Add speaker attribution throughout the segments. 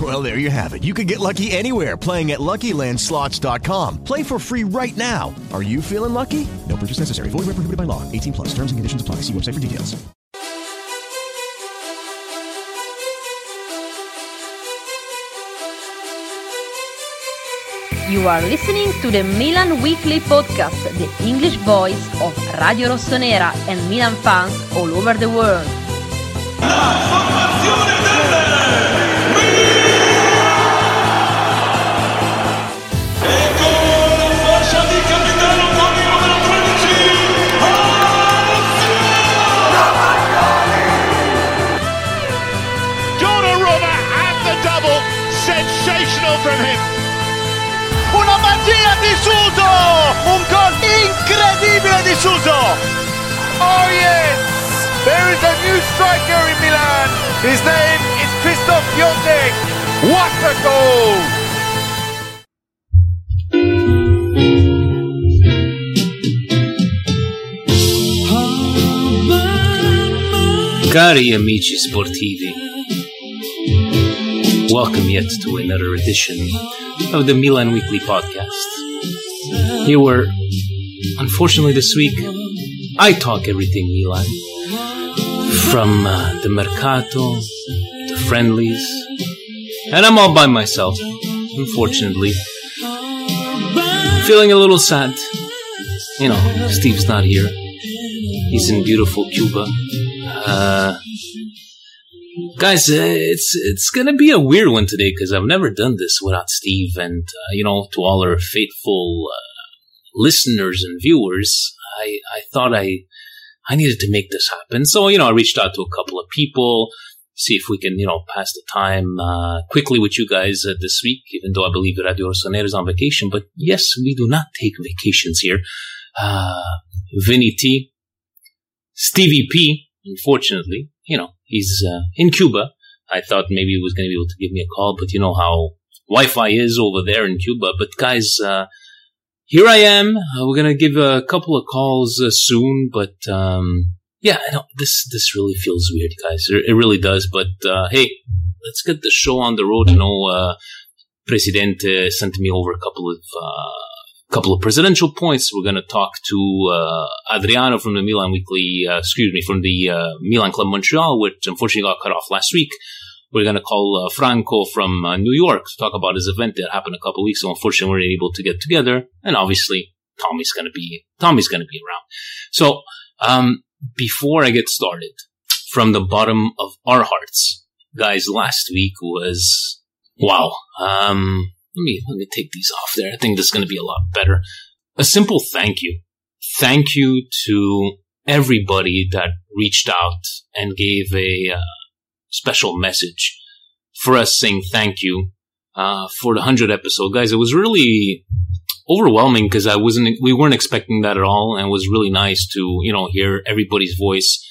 Speaker 1: Well, there you have it. You can get lucky anywhere playing at LuckyLandSlots.com. Play for free right now. Are you feeling lucky? No purchase necessary. Void where prohibited by law. 18 plus. Terms and conditions apply. See website for details.
Speaker 2: You are listening to the Milan Weekly Podcast, the English voice of Radio Rossonera and Milan fans all over the world.
Speaker 3: Magia di Suso! Un gol incredibile di Suso! Oh yes! There is a new striker in Milan. His name is Krzysztof Piątek. What a goal!
Speaker 4: Cari amici sportivi, welcome yet to another edition of the Milan Weekly Podcast. Here we're, unfortunately this week, I talk everything Milan. From uh, the Mercato, the friendlies, and I'm all by myself, unfortunately. Feeling a little sad. You know, Steve's not here. He's in beautiful Cuba. Uh, guys, uh, it's it's gonna be a weird one today because I've never done this without Steve, and uh, you know, to all our faithful uh, listeners and viewers, I I thought I I needed to make this happen. So you know, I reached out to a couple of people, see if we can you know pass the time uh, quickly with you guys uh, this week. Even though I believe Radio Rossonera is on vacation, but yes, we do not take vacations here. Uh, Vinny T, Stevie P, unfortunately, you know, he's uh, in Cuba. I thought maybe he was going to be able to give me a call, but you know how Wi-Fi is over there in Cuba. But guys, uh, here I am. Uh, we're going to give a couple of calls uh, soon, but um, yeah, this this really feels weird, guys. It, really does. But uh, hey, let's get the show on the road. You know, uh, Presidente sent me over a couple of couple of presidential points. We're going to talk to uh, Adriano from the Milan Weekly, uh, excuse me, from the uh, Milan Club Montreal, which unfortunately got cut off last week. We're going to call uh, Franco from uh, New York to talk about his event that happened a couple weeks ago. Unfortunately, we weren't able to get together, and obviously Tommy's going to be Tommy's going to be around. So um, before I get started, from the bottom of our hearts, guys, last week was wow. Um, let me let me take these off there. I think this is going to be a lot better. A simple thank you, thank you to everybody that reached out and gave a uh, special message for us saying thank you uh, for the hundred episode, guys. It was really overwhelming because I wasn't we weren't expecting that at all, and it was really nice to you know hear everybody's voice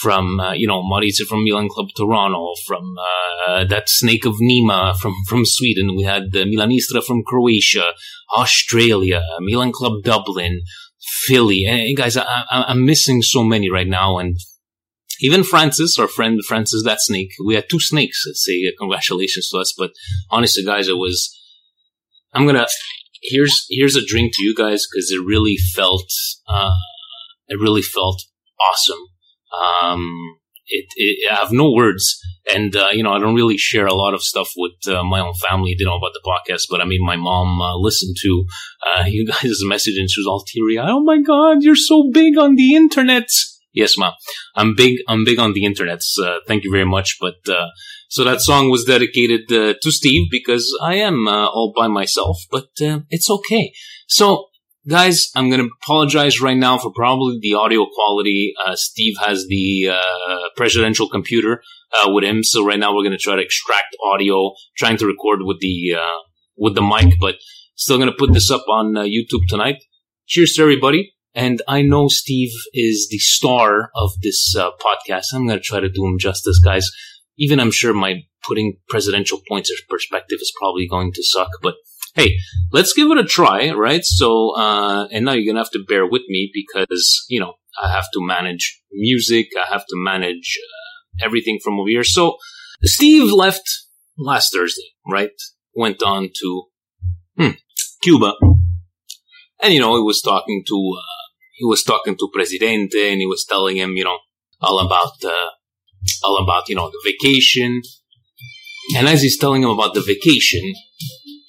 Speaker 4: from uh, you know Maurizio from Milan Club Toronto, from uh, that Snake of Nima from from Sweden. We had the Milanistra from Croatia, Australia, Milan Club Dublin, Philly. And guys, I, I'm missing so many right now, and even Francis, our friend Francis, that snake. We had two snakes that say congratulations to us. But honestly, guys, it was. I'm gonna here's here's a drink to you guys because it really felt uh, it really felt awesome. Um, it, it, I have no words, and uh, you know I don't really share a lot of stuff with uh, my own family. They know about the podcast, but I mean my mom uh, listened to uh, you guys' message and she was all teary. Oh my god, you're so big on the internet. Yes, ma. I'm big. I'm big on the internet. Uh, thank you very much. But uh, so that song was dedicated to Steve because I am all by myself. But it's okay. So, guys, I'm gonna apologize right now for probably the audio quality. Uh, Steve has the presidential computer with him, so right now we're gonna try to extract audio, trying to record with the with the mic, but still gonna put this up on YouTube tonight. Cheers to everybody. And I know Steve is the star of this uh, podcast. I'm going to try to do him justice, guys. Even I'm sure my putting presidential points perspective is probably going to suck, but hey, let's give it a try, right? So, uh, and now you're going to have to bear with me because, you know, I have to manage music. I have to manage uh, everything from over here. So Steve left last Thursday, right? Went on to, hmm, Cuba. And, you know, he was talking to, uh, he was talking to Presidente and he was telling him, you know, all about, uh, all about, you know, the vacation. And as he's telling him about the vacation,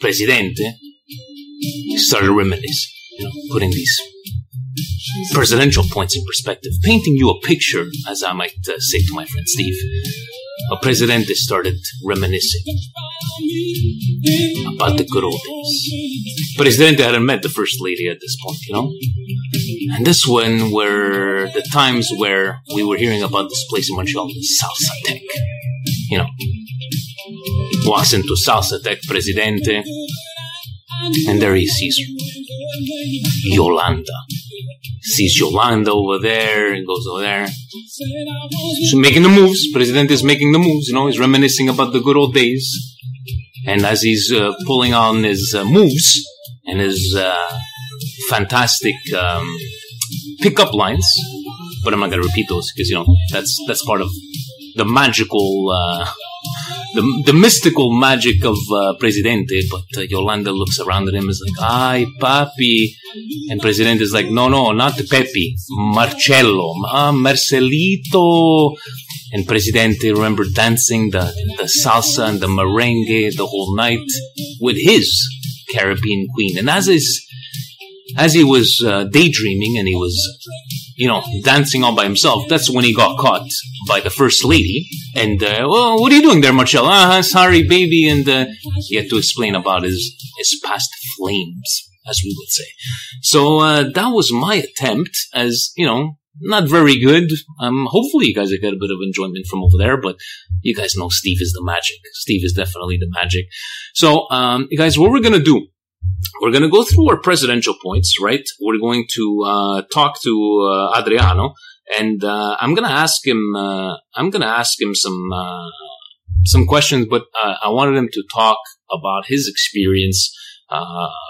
Speaker 4: Presidente started reminiscing, you know, putting these presidential points in perspective, painting you a picture, as I might uh, say to my friend Steve. A Presidente started reminiscing about the good old days. Presidente hadn't met the First Lady at this point, you know? And this one were the times where we were hearing about this place in Montreal, Salsa Tech. You know, walks into Salsa Tech Presidente, and there he sees Yolanda. Sees Yolanda over there and goes over there. She's making the moves. President is making the moves, you know, he's reminiscing about the good old days. And as he's uh, pulling on his uh, moves and his uh, fantastic um, pickup lines, but I'm not going to repeat those because you know that's that's part of the magical, uh, the the mystical magic of uh, Presidente. But uh, Yolanda looks around at him and is like, "Ay, papi," and Presidente is like, "No, no, not Pepe, Marcello, ah, Marcelito." And Presidente remember dancing the, the salsa and the merengue the whole night with his Caribbean queen. And as is as he was uh, daydreaming and he was, you know, dancing all by himself, that's when he got caught by the first lady. And, uh, well, what are you doing there, Marcel? Ah, sorry, baby. And uh, he had to explain about his, his past flames, as we would say. So uh, that was my attempt as, you know, not very good. Um, hopefully you guys have got a bit of enjoyment from over there, but you guys know Steve is the magic. Steve is definitely the magic. So, um, you guys, what we're to do we're going to go through our presidential points, right? We're going to uh, talk to uh, Adriano, and uh, I'm going to ask him. Uh, I'm going to ask him some uh, some questions, but uh, I wanted him to talk about his experience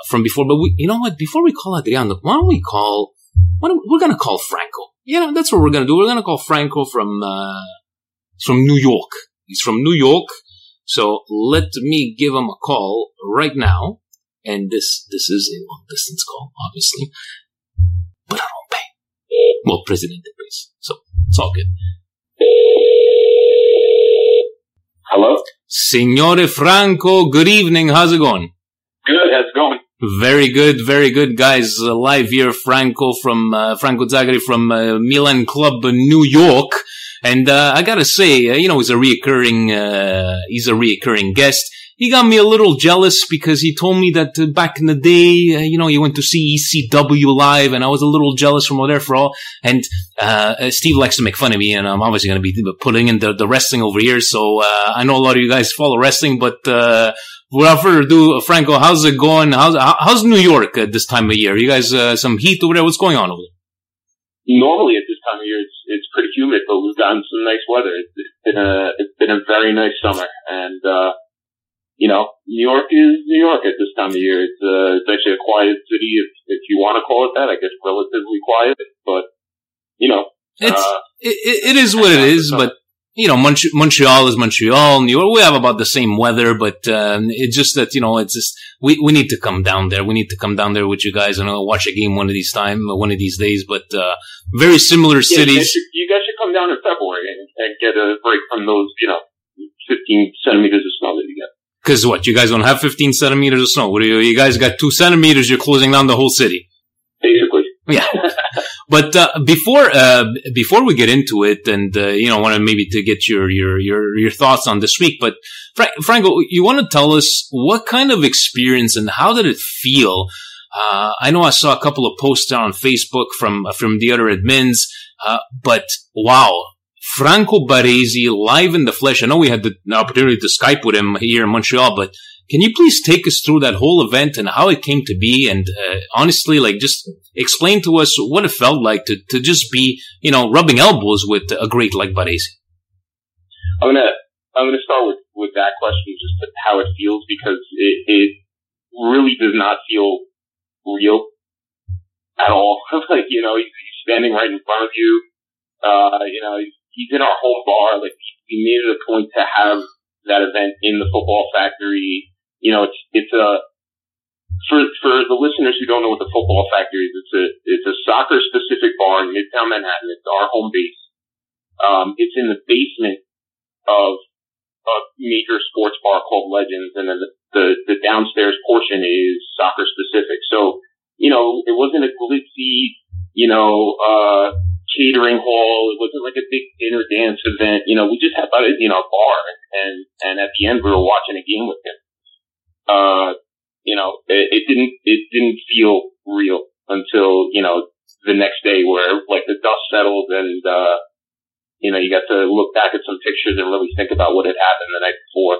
Speaker 4: from before. But we, you know what? Before we call Adriano, why don't we call? Don't, we're going to call Franco. You know, that's what we're going to do. We're going to call Franco from from New York. He's from New York. So let me give him a call right now and this this is a long distance call, obviously, but I don't pay. Well, President pays, so it's all good.
Speaker 5: Hello,
Speaker 4: Signore Franco. Good evening. How's it going?
Speaker 5: Good. How's it going?
Speaker 4: Very good, very good, guys. Uh, live here, Franco from uh, Franco Zagari from uh, Milan Club, New York. And uh, I gotta say, uh, you know, he's a reoccurring, uh, he's a reoccurring guest he got me a little jealous because he told me that uh, back in the day, uh, you know, he went to see ECW live, and I was a little jealous from over there for all. And uh, uh, Steve likes to make fun of me, and I'm obviously going to be putting in the, the wrestling over here. So uh, I know a lot of you guys follow wrestling, but uh, without further ado, Franco, how's it going? How's how's New York at this time of year? You guys some heat over there? What's going on over there?
Speaker 5: Normally at this time of year, it's it's pretty humid, but we've gotten some nice weather. It's, it's been a it's been a very nice summer, and you know, New York is New York at this time of year. It's, uh, it's actually a quiet city, if, if you want to call it that. I guess relatively quiet, but you know,
Speaker 4: it's uh, it, it is what it is. But you know, Montreal is Montreal. New York, we have about the same weather, but uh, it's just that you know, it's just we, we need to come down there. We need to come down there with you guys and I'll watch a game one of these time, one of these days. But uh, very similar yeah, cities. You
Speaker 5: guys, should, you guys, should, come down in February and, and get a break from those, you know, 15 centimeters of snow that you get.
Speaker 4: Because what? You guys don't have 15 centimeters of snow. What do you, you guys got two centimeters, you're closing down the whole city.
Speaker 5: Basically.
Speaker 4: Yeah. But uh, before uh, before we get into it, and uh, you know, want to maybe to get your your your your thoughts on this week. But Fra- Franco, you want to tell us what kind of experience and how did it feel? Uh, I know I saw a couple of posts on Facebook from from the other admins, uh, but wow, Franco Baresi live in the flesh. I know we had the opportunity to Skype with him here in Montreal, but can you please take us through that whole event and how it came to be? And uh, honestly, like just explain to us what it felt like to, to just be, you know, rubbing elbows with a great like Baresi.
Speaker 5: I'm gonna I'm gonna start with with that question, just how it feels because it, it really does not feel real at all. like you know, he's, he's standing right in front of you. Uh, you know, he's, he's in our home bar. Like we made it a point to have that event in the football factory you know, it's it's a for for the listeners who don't know what the football factory is, it's a it's a soccer specific bar in Midtown Manhattan. It's our home base. Um, it's in the basement of a major sports bar called Legends, and then the, the the downstairs portion is soccer specific. So you know, it wasn't a glitzy, you know, uh, catering hall. It wasn't like a big dinner dance event. You know, we just had a you know a bar, and and at the end we were watching a game with him uh, you know, it, it didn't, it didn't feel real until, you know, the next day where like the dust settled and, uh, you know, you got to look back at some pictures and really think about what had happened the night before.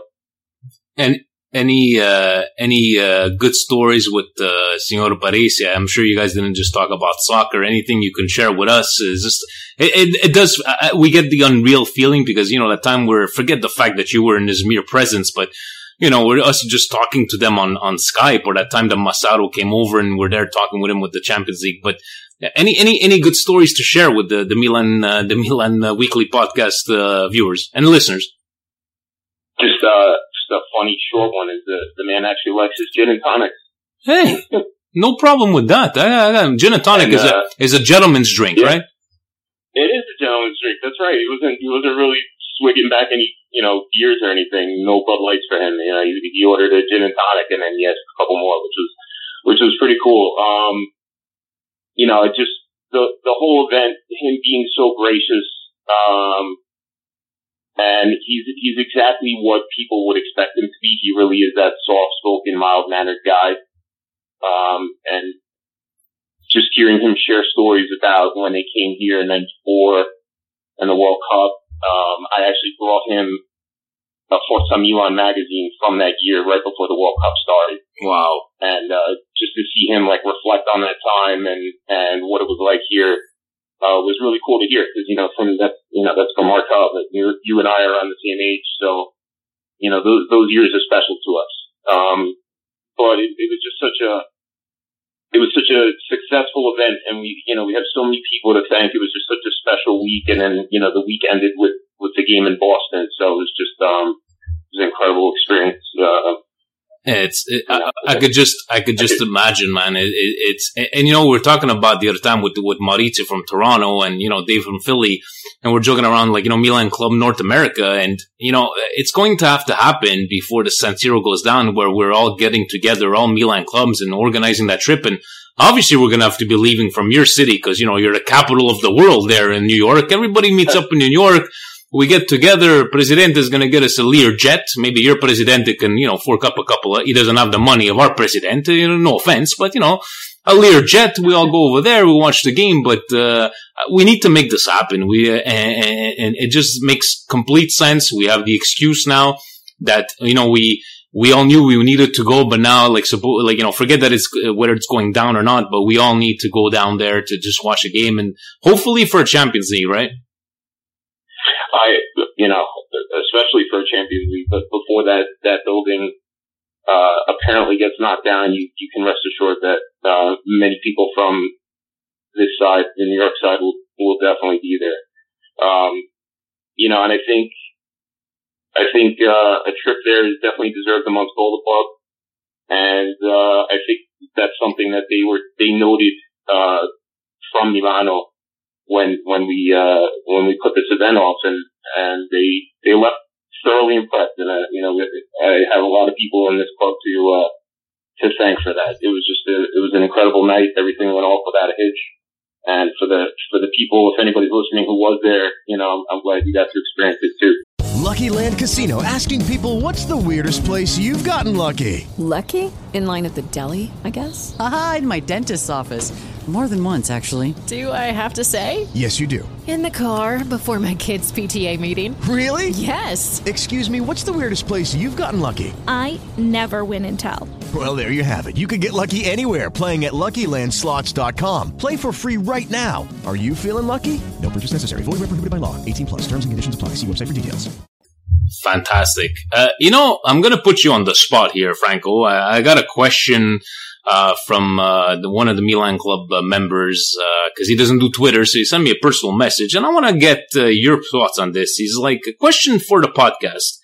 Speaker 4: And any uh, any uh, good stories with uh, Signor Baresi? I'm sure you guys didn't just talk about soccer. Anything you can share with us is just it. It, it does. Uh, we get the unreal feeling because you know that time where forget the fact that you were in his mere presence, but you know, we're us just talking to them on, on Skype or that time that Massaro came over and we're there talking with him with the Champions League. But any, any, any good stories to share with the, the Milan, uh, the Milan uh, weekly podcast, uh, viewers and listeners?
Speaker 5: Just, a funny short one is the, the man actually likes his gin and tonic.
Speaker 4: Hey, no problem with that. I, I, gin and tonic and, is a, uh, is a gentleman's drink, yeah. right?
Speaker 5: It is a gentleman's drink. That's right. He wasn't, he wasn't really swigging back any, you know, beers or anything. No Bud Lights for him. You know, he, he ordered a gin and tonic and then he had a couple more, which was, which was pretty cool. Um, you know, it just, the, the whole event, him being so gracious, um, and he's, he's exactly what people would expect him to be. He really is that soft spoken, mild mannered guy. Um, and just hearing him share stories about when they came here in 94 and the World Cup um, I actually brought him a Forza Milan magazine from that year, right before the World Cup started.
Speaker 4: Wow!
Speaker 5: And uh, just to see him like reflect on that time and and what it was like here uh, was really cool to hear because you know from that you know that's from our childhood. You you and I are on the same age, so you know those those years are special to us. Um, but it, it was just such a it was such a successful event and we, you know, we have so many people to thank. It was just such a special week. And then, you know, the week ended with, with the game in Boston. So it was just, um, it was an incredible experience. Uh,
Speaker 4: it's it, I, I, could just I could just imagine, man. It, it, it's and, and, you know we're talking about the other time with with Maurizio from Toronto and you know Dave from Philly, and we're joking around like you know Milan Club North America, and you know it's going to have to happen before the San Siro goes down, where we're all getting together, all Milan clubs, and organizing that trip. And obviously we're going to have to be leaving from your city because you know you're the capital of the world there in New York. Everybody meets up in New York we get together. President is going to get us a Lear jet. Maybe your president can, you know, fork up a couple of, he doesn't have the money of our president. You know, no offense, but you know, a Lear jet. We all go over there. We watch the game, but, uh, we need to make this happen. We, uh, and, and it just makes complete sense. We have the excuse now that, you know, we, we all knew we needed to go, but now, like, suppose, like, you know, forget that it's, uh, whether it's going down or not, but we all need to go down there to just watch a game and hopefully for a Champions League, right?
Speaker 5: I, you know, especially for a Champions League, but before that, that building, uh, apparently gets knocked down, you, you can rest assured that, uh, many people from this side, the New York side will, will definitely be there. Um, you know, and I think, I think, uh, a trip there is definitely deserved amongst all the club. And, uh, I think that's something that they were, they noted, uh, from Milano when when we uh, when we put this event off, and and they they left thoroughly impressed, and uh, you know I have a lot of people in this club to uh, to thank for that. It was just a, it was an incredible night. Everything went off without a hitch, And for the for the people, if anybody's listening who was there, you know, I'm, I'm glad you got to experience it too.
Speaker 1: Lucky Land Casino asking people what's the weirdest place you've gotten lucky?
Speaker 6: Lucky? In line at the deli, I guess?
Speaker 7: Aha, in my dentist's office. More than once, actually.
Speaker 6: Do I have to say?
Speaker 1: Yes, you do.
Speaker 6: In the car before my kids' PTA meeting.
Speaker 1: Really?
Speaker 6: Yes.
Speaker 1: Excuse me, what's the weirdest place you've gotten lucky?
Speaker 8: I never win and tell.
Speaker 1: Well, there you have it. You can get lucky anywhere playing at LuckyLandSlots.com. Play for free right now. Are you feeling lucky? No purchase necessary. Void where prohibited by law. 18 plus. Terms and conditions apply. See website for details.
Speaker 4: Fantastic. Uh, you know, I'm going to put you on the spot here, Franco. I, I got a question uh, from uh, the, one of the Milan Club uh, members because he doesn't do Twitter, so he sent me a personal message, and I want to get uh, your thoughts on this. He's like, a question for the podcast.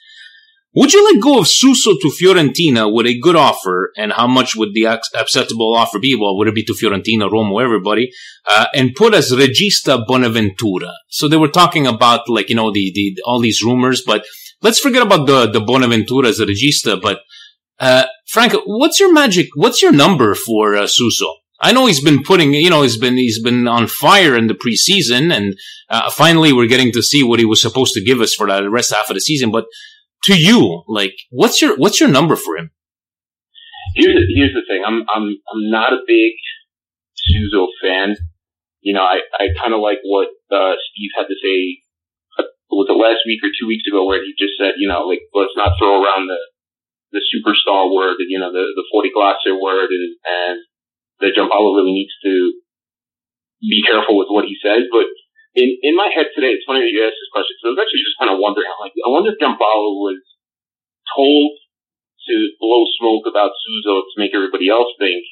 Speaker 4: Would you let go of Suso to Fiorentina with a good offer, and how much would the acceptable offer be? Well, would it be to Fiorentina, Roma, everybody, uh, and put as Regista Bonaventura? So they were talking about like you know the, the all these rumors, but let's forget about the the Bonaventura as a Regista. But uh, Frank, what's your magic? What's your number for uh, Suso? I know he's been putting, you know, he's been he's been on fire in the preseason, and uh, finally we're getting to see what he was supposed to give us for the rest half of the season. But to you, like, what's your what's your number for him?
Speaker 5: Here's the, here's the thing. I'm I'm I'm not a big Suso fan. You know, I I kind of like what uh, Steve had to say. Uh, was it last week or two weeks ago where he just said, you know, like let's not throw around the the superstar word, you know, the the fuoriclasse word, and and that Giampaolo really needs to be careful with what he says. But in, in my head today, it's funny that you asked this question because I was actually just kind of wondering. Like, I wonder if Giampaolo was told to blow smoke about Suso to make everybody else think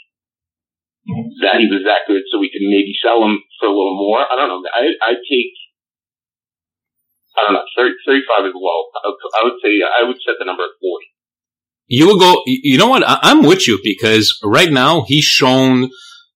Speaker 5: that he was that good, so we could maybe sell him for a little more. I don't know. I I take. I don't know, 30, 35 as well. I would say I would set the number at 40.
Speaker 4: You will go, you know what? I, I'm with you because right now he's shown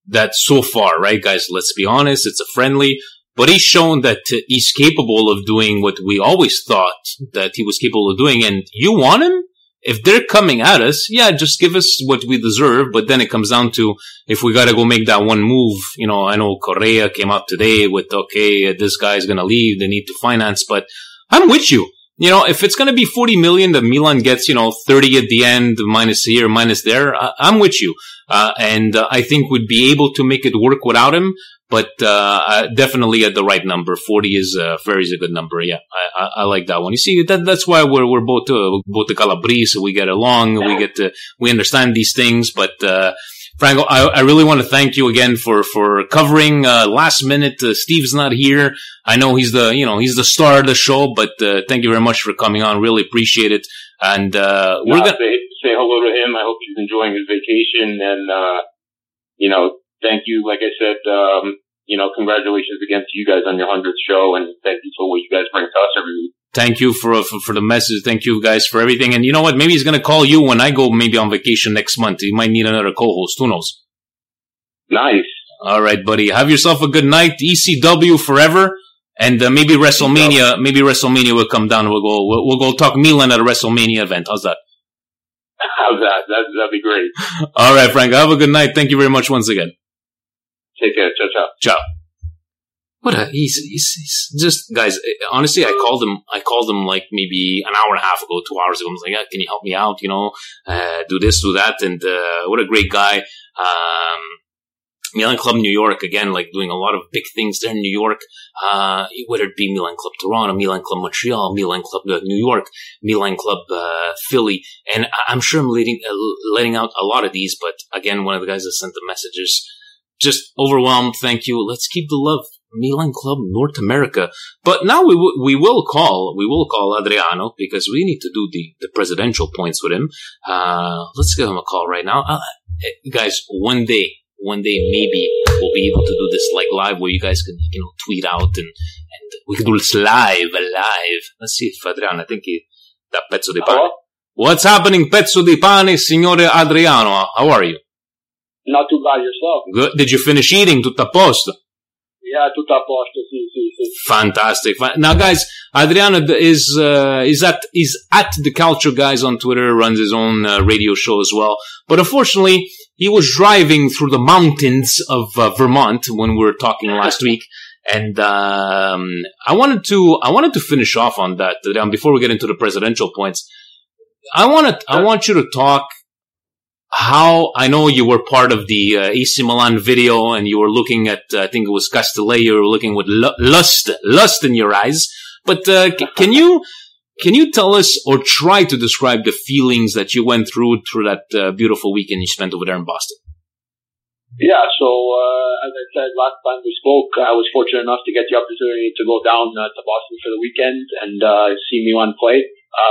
Speaker 4: that so far, right, guys? Let's be honest. It's a friendly but he's shown that he's capable of doing what we always thought that he was capable of doing. And you want him? If they're coming at us, yeah, just give us what we deserve. But then it comes down to if we got to go make that one move. You know, I know Correa came out today with, okay, this guy's going to leave. They need to finance, but I'm with you. You know, if it's going to be 40 million that Milan gets, you know, 30 at the end, minus here, minus there, I- am with you. Uh, and uh, I think we'd be able to make it work without him but uh, definitely at the right number. Forty is uh, very is a good number. Yeah, I, I, I, like that one. You see, that that's why we're we're both uh, both the Calabrese. We get along. We get to we understand these things. But uh, Franco, I, I really want to thank you again for for covering uh, last minute. Uh, Steve's not here. I know he's the you know he's the star of the show, but uh, thank you very much for coming on. Really appreciate it. And uh, we're gonna
Speaker 5: say, say hello to him. I hope he's enjoying his vacation. And uh, you know, thank you. Like I said, um, you know, congratulations again to you guys on your hundredth show, and thank you for what you guys bring to us every week.
Speaker 4: Thank you for, for, for the message. Thank you guys for everything. And you know what? Maybe he's gonna call you when I go maybe on vacation next month. He might need another co-host. Who knows?
Speaker 5: Nice.
Speaker 4: All right, buddy. Have yourself a good night. ECW forever. And uh, maybe WrestleMania, maybe WrestleMania will come down. We'll go, we'll, we'll go talk Milan at a WrestleMania event. How's that?
Speaker 5: How's that? that that'd be great.
Speaker 4: All right, Frank. Have a good night. Thank you very much once again.
Speaker 5: Take care. Ciao, ciao.
Speaker 4: Ciao. What a, he's, he's, he's just, guys, honestly, I called him, I called him like maybe an hour and a half ago, two hours ago. I was like, yeah, can you help me out? You know, uh, do this, do that. And, uh, what a great guy. Um, Milan Club New York, again, like doing a lot of big things there in New York, uh, whether it be Milan Club Toronto, Milan Club Montreal, Milan Club uh, New York, Milan Club uh, Philly. And I'm sure I'm letting, uh, letting out a lot of these, but again, one of the guys that sent the messages, just overwhelmed. Thank you. Let's keep the love. Milan Club North America. But now we, w- we will call, we will call Adriano because we need to do the, the presidential points with him. Uh, let's give him a call right now. Uh, guys, one day, one day maybe we'll be able to do this like live where you guys can, you know, tweet out and, and we can do this live, live. Let's see if Adriano, I think he, that pezzo di pane. What's happening, pezzo di pane, signore Adriano? How are you?
Speaker 9: Not too bad yourself.
Speaker 4: Good. Did you finish eating? Tutto a posto?
Speaker 9: yeah, tutto a posto, sì, sì, sì.
Speaker 4: Fantastic. Now, guys, Adriano is uh, is at is at the Culture Guys on Twitter. Runs his own uh, radio show as well. But unfortunately, he was driving through the mountains of uh, Vermont when we were talking last week, and um, I wanted to I wanted to finish off on that um, before we get into the presidential points. I want to I want you to talk how I know you were part of the uh, AC Milan video and you were looking at uh, I think it was Castillejo you were looking with lust lust in your eyes but uh, c- can you can you tell us or try to describe the feelings that you went through through that uh, beautiful weekend you spent over there in Boston
Speaker 9: yeah, so uh, as I said last time we spoke, I was fortunate enough to get the opportunity to go down uh, to Boston for the weekend and see Milan play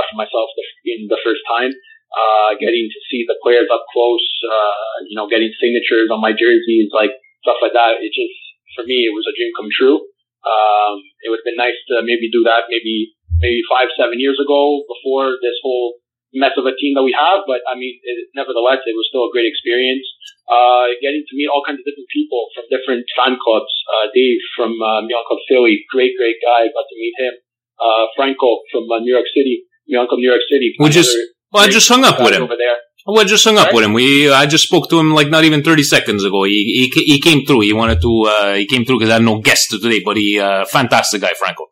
Speaker 9: for myself the, in the first time. Uh, getting to see the players up close, uh, you know, getting signatures on my jerseys, like stuff like that. It just, for me, it was a dream come true. Um, it would have been nice to maybe do that maybe, maybe five, seven years ago before this whole mess of a team that we have, but I mean, it, nevertheless, it was still a great experience. Uh, getting to meet all kinds of different people from different fan clubs. Uh, Dave from uh, Milan Club Philly, great, great guy. Got to meet him. Uh, Franco from uh, New York City, Milan Club New York City.
Speaker 4: We just, well, I just hung up with him.
Speaker 9: Over there.
Speaker 4: Well, I just hung up right? with him. We, I just spoke to him like not even 30 seconds ago. He, he, he came through. He wanted to, uh, he came through because I had no guest today, but he, uh, fantastic guy, Franco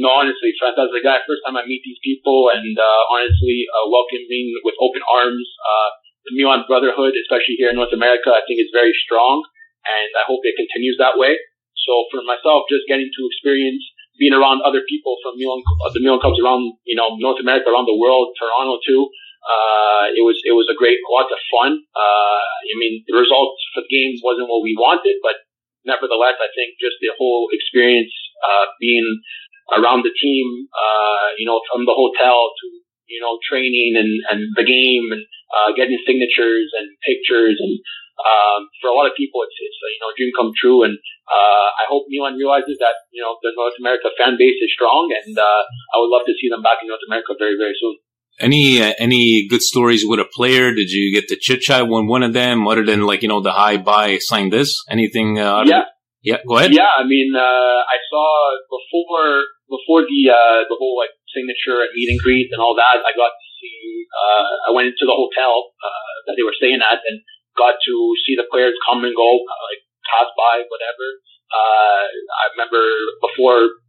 Speaker 9: no, honestly, fantastic guy. First time I meet these people, and uh, honestly, uh, welcoming with open arms. Uh, the Milan brotherhood, especially here in North America, I think is very strong, and I hope it continues that way. So for myself, just getting to experience being around other people from Milan, uh, the Milan clubs around, you know, North America, around the world, Toronto too. Uh, it was it was a great, lot of fun. Uh, I mean, the results for the game wasn't what we wanted, but nevertheless, I think just the whole experience, uh, being around the team, uh, you know, from the hotel to, you know, training and, and the game and, uh, getting signatures and pictures. And, um, for a lot of people, it's, it's, a, you know, a dream come true. And, uh, I hope Milan realizes that, you know, the North America fan base is strong and, uh, I would love to see them back in North America very, very soon.
Speaker 4: Any uh, any good stories with a player? Did you get to chit chat with one of them, other than like you know the high buy sign this? Anything? Uh,
Speaker 9: yeah,
Speaker 4: yeah. Go ahead.
Speaker 9: Yeah, I mean, uh, I saw before before the uh, the whole like signature and meet and greet and all that, I got to see. Uh, I went into the hotel uh, that they were staying at and got to see the players come and go, like pass by, whatever. Uh, I remember before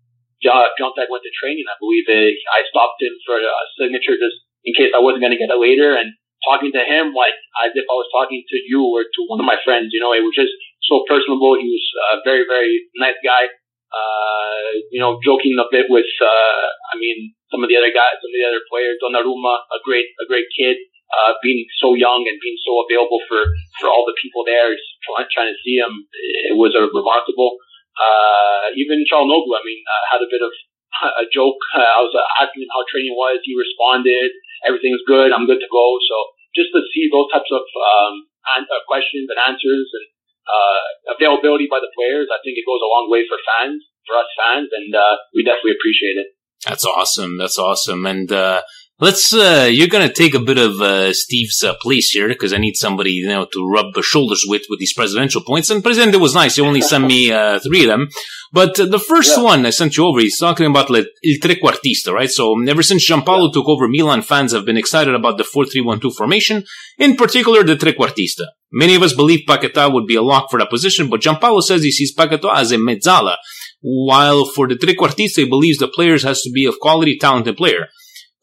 Speaker 9: Tech went to training, I believe it, I stopped him for a signature just in case I wasn't going to get it later. And talking to him like as if I was talking to you or to one of my friends, you know, it was just so personable. He was a very, very nice guy uh, you know, joking a bit with, uh, I mean, some of the other guys, some of the other players. Donnarumma, a great, a great kid, uh, being so young and being so available for, for all the people there, trying, trying to see him. It was a remarkable. Uh, even Calhanoglu, I mean, I had a bit of a joke. Uh, I was asking him how training was. He responded, everything's good. I'm good to go. So just to see those types of, um, uh, questions and answers and, uh, availability by the players, I think it goes a long way for fans, for us fans, and uh, we definitely appreciate it.
Speaker 4: That's awesome. That's awesome. And uh, let's uh, you're gonna take a bit of uh, Steve's uh, place here because I need somebody you know to rub the shoulders with with these presidential points. And President, it was nice. You only sent me uh, three of them, but uh, the first yeah. one I sent you over. He's talking about like, il trequartista, right? So ever since Giampaolo yeah. took over, Milan fans have been excited about the four three one two formation, in particular the trequartista. Many of us believe Paquetá would be a lock for that position, but Giampaolo says he sees Paquetá as a mezzala, while for the trequartista he believes the players has to be of quality, talented player.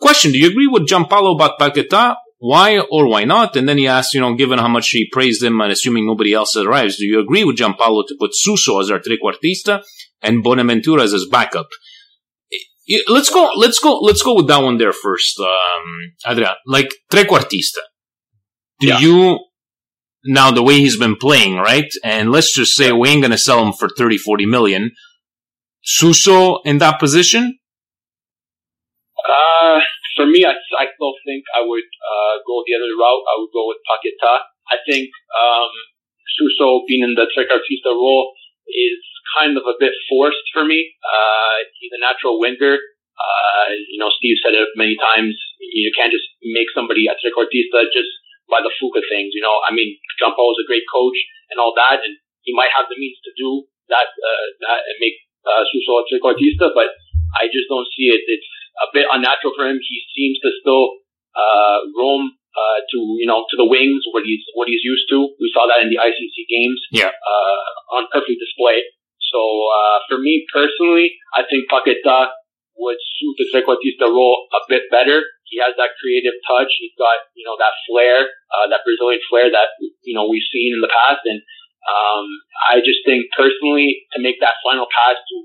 Speaker 4: Question, do you agree with Giampaolo about Paquetá? Why or why not? And then he asks, you know, given how much he praised him and assuming nobody else arrives, do you agree with Giampaolo to put Suso as our trequartista and Bonaventura as his backup? Let's go, let's go, let's go with that one there first, um, Adrian. Like, trequartista. Do yeah. you, now the way he's been playing, right? And let's just say we ain't gonna sell him for 30, 40 million. Suso in that position?
Speaker 9: Uh, for me, I, I still think I would uh, go the other route. I would go with Paquetá. I think um, Suso being in the trequartista role is kind of a bit forced for me. Uh, he's a natural winger. Uh, you know, Steve said it many times. You can't just make somebody a trequartista just by the fluke of things. You know, I mean, Giampaolo is a great coach and all that, and he might have the means to do that uh, that make uh, Suso a trequartista, but I just don't see it. It's a bit unnatural for him. He seems to still uh, roam uh, to you know to the wings what he's what he's used to. We saw that in the ICC games.
Speaker 4: Yeah.
Speaker 9: Uh, on perfect display. So uh, for me personally, I think Paqueta would suit the trequartista role a bit better. He has that creative touch. He's got you know that flair, uh, that Brazilian flair that you know we've seen in the past, and um, I just think personally to make that final pass to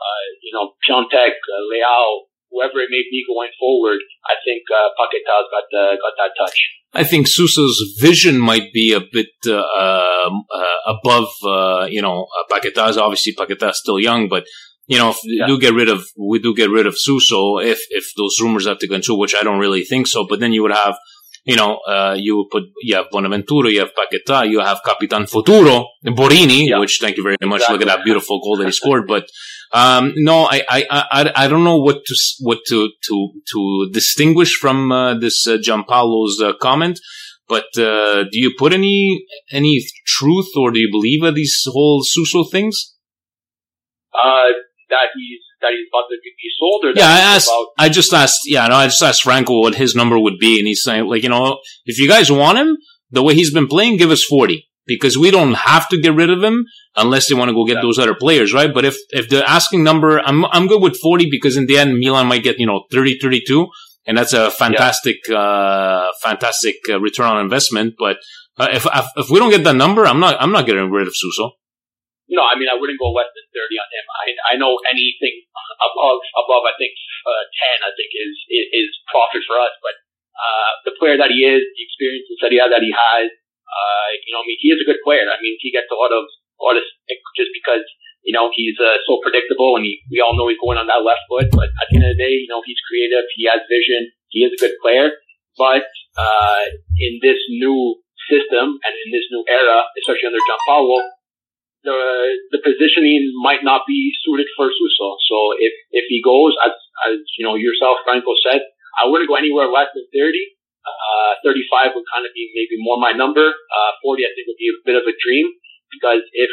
Speaker 9: uh, you know Piątek, uh, Leao, whoever it may be going forward, I think uh, Paqueta's got uh, got that touch.
Speaker 4: I think Suso's vision might be a bit uh, um, uh, above, uh, you know, uh, Paqueta's. Obviously, Paqueta's still young, but you know, if yeah. do get rid of we do get rid of Suso, if if those rumors have to go true, which I don't really think so. But then you would have you know, uh, you put, you have Bonaventura, you have Paqueta, you have Capitan Futuro, Borini, yeah. which thank you very much. Exactly. Look at that beautiful goal that he scored. But, um, no, I, I, I, I don't know what to, what to, to, to distinguish from, uh, this, uh, Giampaolo's, uh, comment. But, uh, do you put any, any truth or do you believe these whole Suso things?
Speaker 9: Uh, that he's that he's about to be sold, or
Speaker 4: yeah, I asked. About- I just asked. Yeah, no, I just asked Franco what his number would be, and he's saying like, you know, if you guys want him the way he's been playing, give us forty because we don't have to get rid of him unless they want to go get yeah. those other players, right? But if if the asking number, I'm I'm good with forty because in the end, Milan might get you know 30, 32, and that's a fantastic, yeah. uh, fantastic uh, return on investment. But uh, if, if if we don't get that number, I'm not I'm not getting rid of Suso.
Speaker 9: No, I mean I wouldn't go less than thirty on him. I I know anything above above I think uh, ten I think is, is, is profit for us. But uh, the player that he is, the experience in Serie A that he has, uh, you know, I mean he is a good player. I mean he gets a lot of a lot of just because you know he's uh, so predictable and he, we all know he's going on that left foot. But at the end of the day, you know he's creative, he has vision, he is a good player. But uh, in this new system and in this new era, especially under Giampaolo, the the positioning might not be suited for Suso. So if if he goes as as you know yourself, Franco said, I wouldn't go anywhere less than thirty. Uh, 35 would kind of be maybe more my number. Uh, 40 I think would be a bit of a dream because if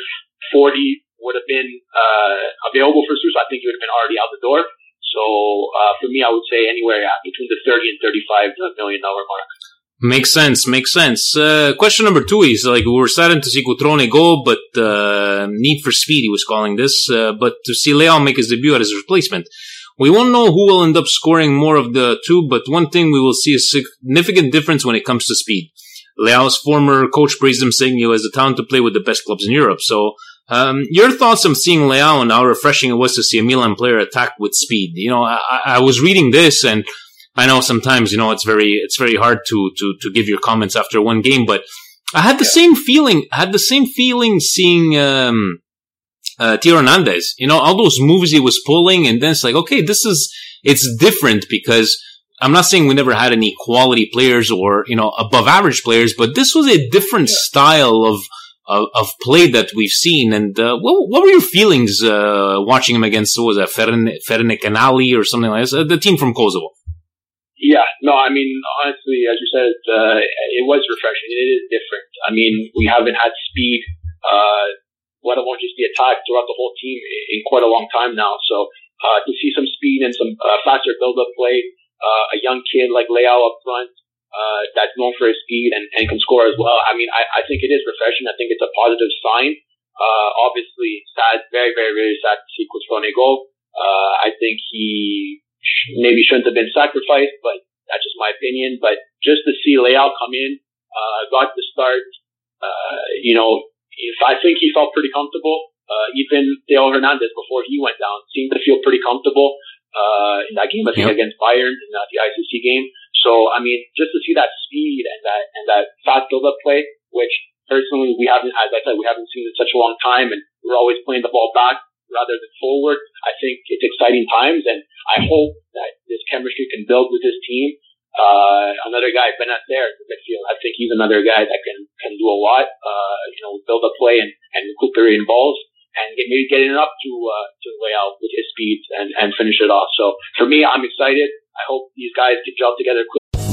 Speaker 9: 40 would have been uh, available for Suso, I think he would have been already out the door. So uh, for me, I would say anywhere yeah, between the 30 and 35 million dollar mark.
Speaker 4: Makes sense, makes sense. Uh, question number two is like we were starting to see Cutrone go, but uh, need for speed, he was calling this, uh, but to see Leao make his debut as his replacement. We won't know who will end up scoring more of the two, but one thing we will see a significant difference when it comes to speed. Leao's former coach praised him, saying he has the talent to play with the best clubs in Europe. So, um, your thoughts on seeing Leao and how refreshing it was to see a Milan player attack with speed? You know, I, I was reading this and I know sometimes, you know, it's very, it's very hard to, to, to give your comments after one game, but I had the yeah. same feeling, I had the same feeling seeing, um, uh, Theo Hernandez, you know, all those moves he was pulling and then it's like, okay, this is, it's different because I'm not saying we never had any quality players or, you know, above average players, but this was a different yeah. style of, of, of, play that we've seen. And, uh, what, what were your feelings, uh, watching him against, what was that, Ferne, Ferne Canali or something like this, uh, the team from Kosovo?
Speaker 9: Yeah, no, I mean, honestly, as you said, uh, it was refreshing. It is different. I mean, we haven't had speed, uh, let alone just the attack throughout the whole team in quite a long time now. So, uh, to see some speed and some, uh, faster build-up play, uh, a young kid like Leao up front, uh, that's known for his speed and, and can score as well. I mean, I, I think it is refreshing. I think it's a positive sign. Uh, obviously sad, very, very, very sad to see Cutrone go. Uh, I think he maybe shouldn't have been sacrificed, but that's just my opinion. But just to see Leao come in, uh, got the start, uh, you know, if I think he felt pretty comfortable. Uh, even Theo Hernandez before he went down seemed to feel pretty comfortable, uh, in that game, I think yep. against Bayern in uh, the ICC game. So, I mean, just to see that speed and that, and that fast build-up play, which personally we haven't, as I said, we haven't seen in such a long time and we're always playing the ball back rather than forward. I think it's exciting times, and I hope that this chemistry can build with this team. Uh, another guy, Bennacer in the midfield. I think he's another guy that can can do a lot. Uh, you know, build a play and and recuperate balls and get, maybe getting up to uh, to Leao with his speed and and finish it off. So for me, I'm excited. I hope these guys can gel together quickly.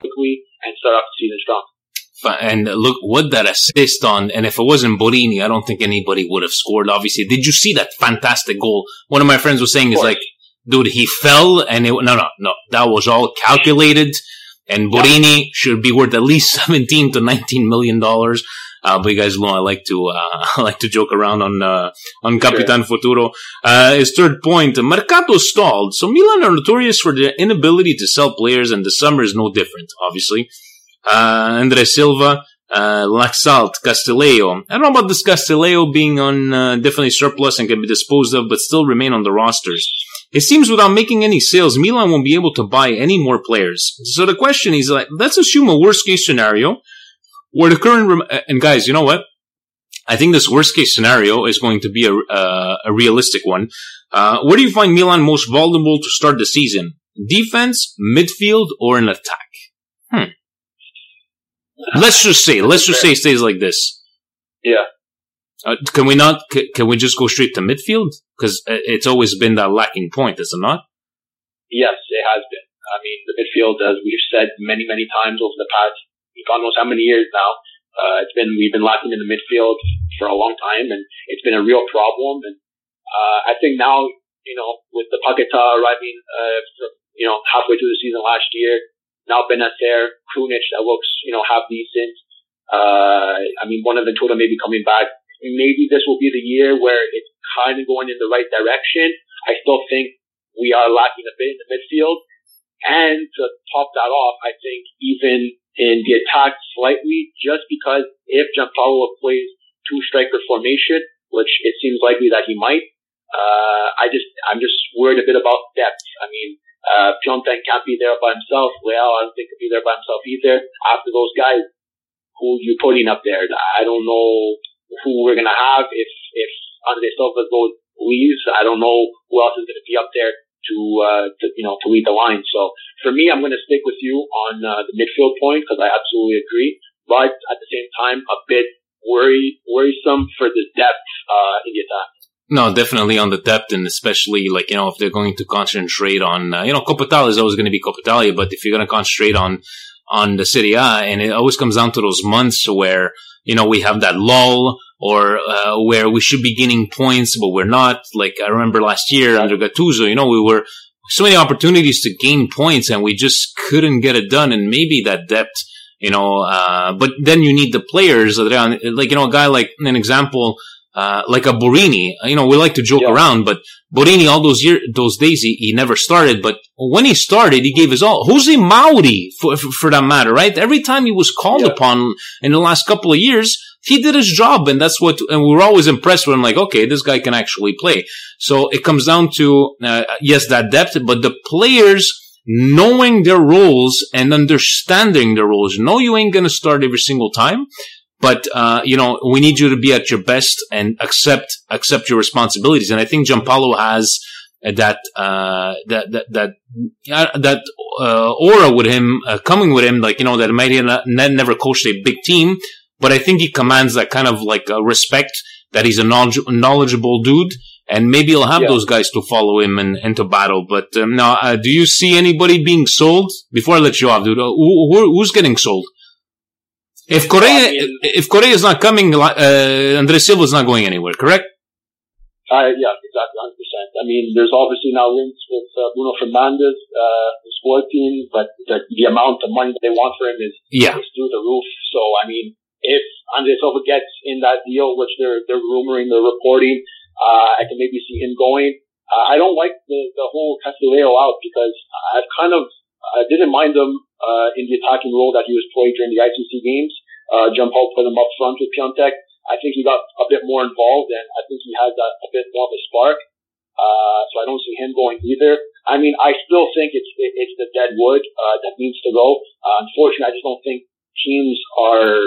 Speaker 9: Quickly and start off the season strong.
Speaker 4: And look, what that assist on, and if it wasn't Borini, I don't think anybody would have scored, obviously. Did you see that fantastic goal? One of my friends was saying is like, dude, he fell and it, no, no, no, that was all calculated and Borini should be worth at least 17 to 19 million dollars. Uh, but you guys know I like to uh, I like to joke around on uh, on Capitan sure. Futuro. Uh, his third point: Mercato stalled. So Milan are notorious for their inability to sell players, and the summer is no different. Obviously, uh, Andre Silva, uh, Laxalt, Castillejo. I don't know about this Castillejo being on uh, definitely surplus and can be disposed of, but still remain on the rosters. It seems without making any sales, Milan won't be able to buy any more players. So the question is like, let's assume a worst case scenario where the current, and guys, you know what? I think this worst case scenario is going to be a, uh, a realistic one. Uh, where do you find Milan most vulnerable to start the season? Defense, midfield, or an attack? Hmm. Let's just say, let's just say it stays like this.
Speaker 9: Yeah.
Speaker 4: Uh, can we not? Can we just go straight to midfield? Because it's always been that lacking point, is it not?
Speaker 9: Yes, it has been. I mean, the midfield, as we've said many, many times over the past, God knows how many years now, uh, it's been we've been lacking in the midfield for a long time, and it's been a real problem. And uh, I think now, you know, with the Paqueta arriving, uh, from, you know, halfway through the season last year, now Bennacer, Krunic that looks, you know, half decent. Uh, I mean, one of the total maybe coming back maybe this will be the year where it's kind of going in the right direction. I still think we are lacking a bit in the midfield. And to top that off, I think even in the attack slightly, just because if Giampaolo plays two striker formation, which it seems likely that he might, uh, I just, I'm just worried a bit about depth. I mean, uh, Piątek can't be there by himself. Leao, I don't think could be there by himself either. After those guys, who you putting up there? I don't know who we're gonna have if if Andre Silva goes leaves. I don't know who else is gonna be up there to uh, to you know to lead the line. So for me, I'm gonna stick with you on uh, the midfield point because I absolutely agree. But at the same time, a bit worry worrisome for the depth uh, in the attack.
Speaker 4: No, definitely on the depth, and especially like you know if they're going to concentrate on uh, you know Coppa is always going to be Coppa but if you're going to concentrate on on the Serie A, and it always comes down to those months where you know, we have that lull or uh, where we should be gaining points, but we're not. Like I remember last year under Gattuso, you know, we were so many opportunities to gain points and we just couldn't get it done. And maybe that depth, you know, uh, but then you need the players. Like, you know, a guy like an example, uh, like a Borini. You know, we like to joke yeah. around, but Borini, all those years, those days, he, he never started. But when he started, he gave his all. Jose Mauri, for, for, for that matter, right? Every time he was called yeah. upon in the last couple of years, he did his job, and that's what. And we are always impressed with him. Like, okay, this guy can actually play. So it comes down to uh, yes, that depth, but the players knowing their roles and understanding their roles. No, you ain't gonna start every single time. But uh, you know, we need you to be at your best and accept accept your responsibilities. And I think Giampaolo has that uh, that that that that uh, aura with him uh, coming with him, like you know, that might not, never coached a big team, but I think he commands that kind of like respect that he's a knowledge- knowledgeable dude. And maybe he'll have yeah. those guys to follow him and into battle. But um, now, uh, do you see anybody being sold? Before I let you off, dude, who, who, who's getting sold? If Correa, I mean, if Correa is not coming, uh, Andre Silva is not going anywhere, correct?
Speaker 9: Uh, yeah, exactly, 100%. I mean, there's obviously now links with uh, Bruno Fernandes, uh, who's Sporting, but the, the amount of money that they want for him is,
Speaker 4: Yeah.
Speaker 9: is through the roof. So, I mean, if Andre Silva gets in that deal, which they're, they're rumoring, they're reporting, uh, I can maybe see him going. Uh, I don't like the, the whole Castillejo out because I've kind of, I didn't mind him, uh, in the attacking role that he was playing during the ICC games. Uh, John Paul put him up front with Piątek. I think he got a bit more involved and I think he has that a bit more of a spark. Uh, so I don't see him going either. I mean, I still think it's it, it's the dead wood uh, that needs to go. Uh, unfortunately, I just don't think teams are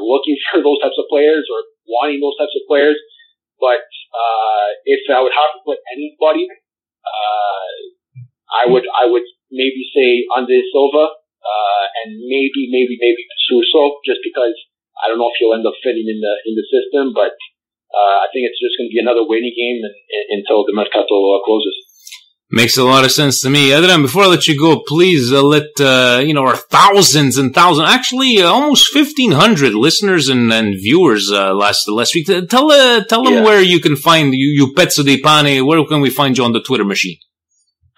Speaker 9: looking for those types of players or wanting those types of players. But uh, if I would have to put anybody, uh, I would I would maybe say Andre Silva uh, and maybe maybe maybe Suso, just because I don't know if he'll end up fitting in the in the system, but uh, I think it's just going to be another waiting game and, and, until the mercato closes.
Speaker 4: Makes a lot of sense to me. Adrian, before I let you go, please uh, let, uh, you know, our thousands and thousands, actually uh, almost 1,500 listeners and, and viewers uh, last last week. Uh, Tell uh, tell them
Speaker 9: Yeah.
Speaker 4: where you can find you, you Pezzo di Pane. Where can we find you on the Twitter machine?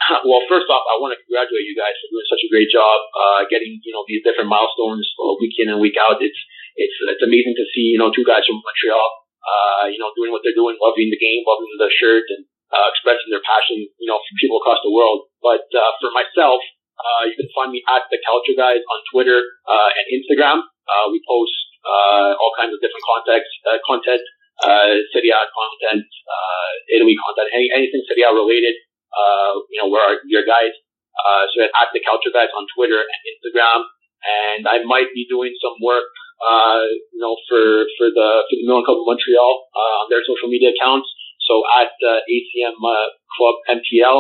Speaker 9: well, first off, I want to congratulate you guys for doing such a great job, uh, getting, you know, these different milestones uh, week in and week out. It's, it's, it's amazing to see, you know, two guys from Montreal, uh, you know, doing what they're doing, loving the game, loving the shirt and, uh, expressing their passion, you know, for people across the world. But, uh, for myself, uh, you can find me at the Culture Guys on Twitter, uh, and Instagram. Uh, we post, uh, all kinds of different context, uh, content, uh, Serie content, uh, Italy content, any, anything Serie A related uh, you know, where are our, your guys? Uh, so at the Culture Guys on Twitter and Instagram. And I might be doing some work, uh, you know, for, for the, for the Milan Club of Montreal, uh, on their social media accounts. So at, uh, ACM, uh, Club MTL,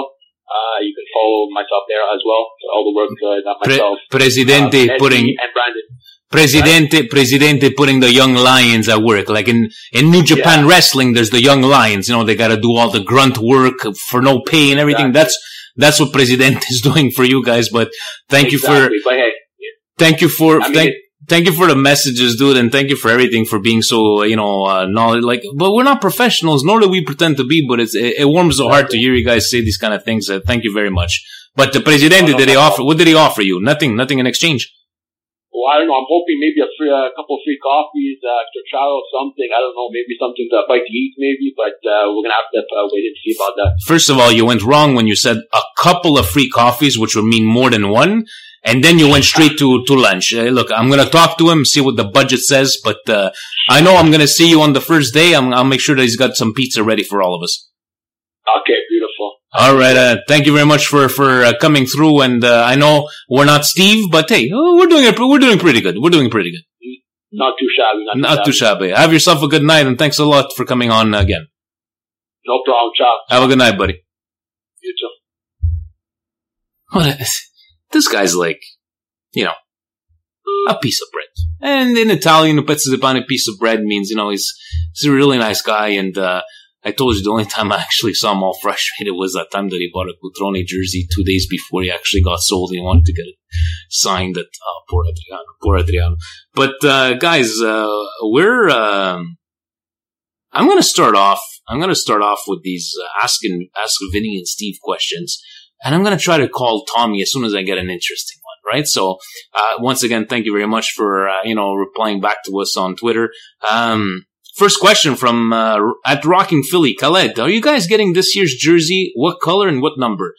Speaker 9: uh, you can follow myself there as well all the work, uh, that
Speaker 4: Pre-
Speaker 9: myself,
Speaker 4: Presidente
Speaker 9: uh,
Speaker 4: putting
Speaker 9: and Brandon.
Speaker 4: Presidente Presidente putting the young lions at work. Like in in New Japan wrestling, there's the young lions. You know, they got to do all the grunt work for no pay and everything. That's that's what Presidente is doing for you guys. But thank you for
Speaker 9: hey,
Speaker 4: thank you for
Speaker 9: I mean,
Speaker 4: thank thank you for the messages, dude, and thank you for everything for being so you know uh, knowledge. Like, but we're not professionals, nor do we pretend to be. But it's it, it warms the heart to hear you guys say these kind of things. Uh, thank you very much. But the Presidente,
Speaker 9: No, no,
Speaker 4: did he
Speaker 9: no,
Speaker 4: offer? What did he offer you? Nothing. Nothing in exchange.
Speaker 9: Well, I don't know. I'm hoping maybe a free, a couple of free coffees, uh, extra travel, something. I don't know. Maybe something to bite to eat, maybe. But uh, we're gonna have to uh, wait and see about that.
Speaker 4: First of all, you went wrong when you said a couple of free coffees, which would mean more than one. And then you went straight to, to lunch. Uh, look, I'm going to talk to him, see what the budget says, but, uh, I know I'm going to see you on the first day. I'm, I'll make sure that he's got some pizza ready for all of us.
Speaker 9: Okay, beautiful.
Speaker 4: All right. Uh, thank you very much for, for uh, coming through. And, uh, I know we're not Steve, but hey, uh, we're doing it, we're doing pretty good. We're doing pretty good.
Speaker 9: Not too shabby. Not,
Speaker 4: Not too shabby. Have yourself a good night and thanks a lot for coming on again.
Speaker 9: No problem. Ciao.
Speaker 4: Have a good night, buddy.
Speaker 9: You too.
Speaker 4: What? This guy's like, you know, a piece of bread. And in Italian, a pezzo di pane, piece of bread means, you know, he's, he's a really nice guy. And, uh, I told you the only time I actually saw him all frustrated was that time that he bought a Cutrone jersey two days before he actually got sold he wanted to get it signed at, oh, poor Adriano, poor Adriano. But, uh, guys, uh, we're, um, I'm going to start off, I'm going to start off with these, uh, asking, ask Vinny and Steve questions. And I'm going to try to call Tommy as soon as I get an interesting one, right? So, uh, once again, thank you very much for, uh, you know, replying back to us on Twitter. Um, first question from, uh, at Rocking Philly, Khaled, are you guys getting this year's jersey? What color and what number?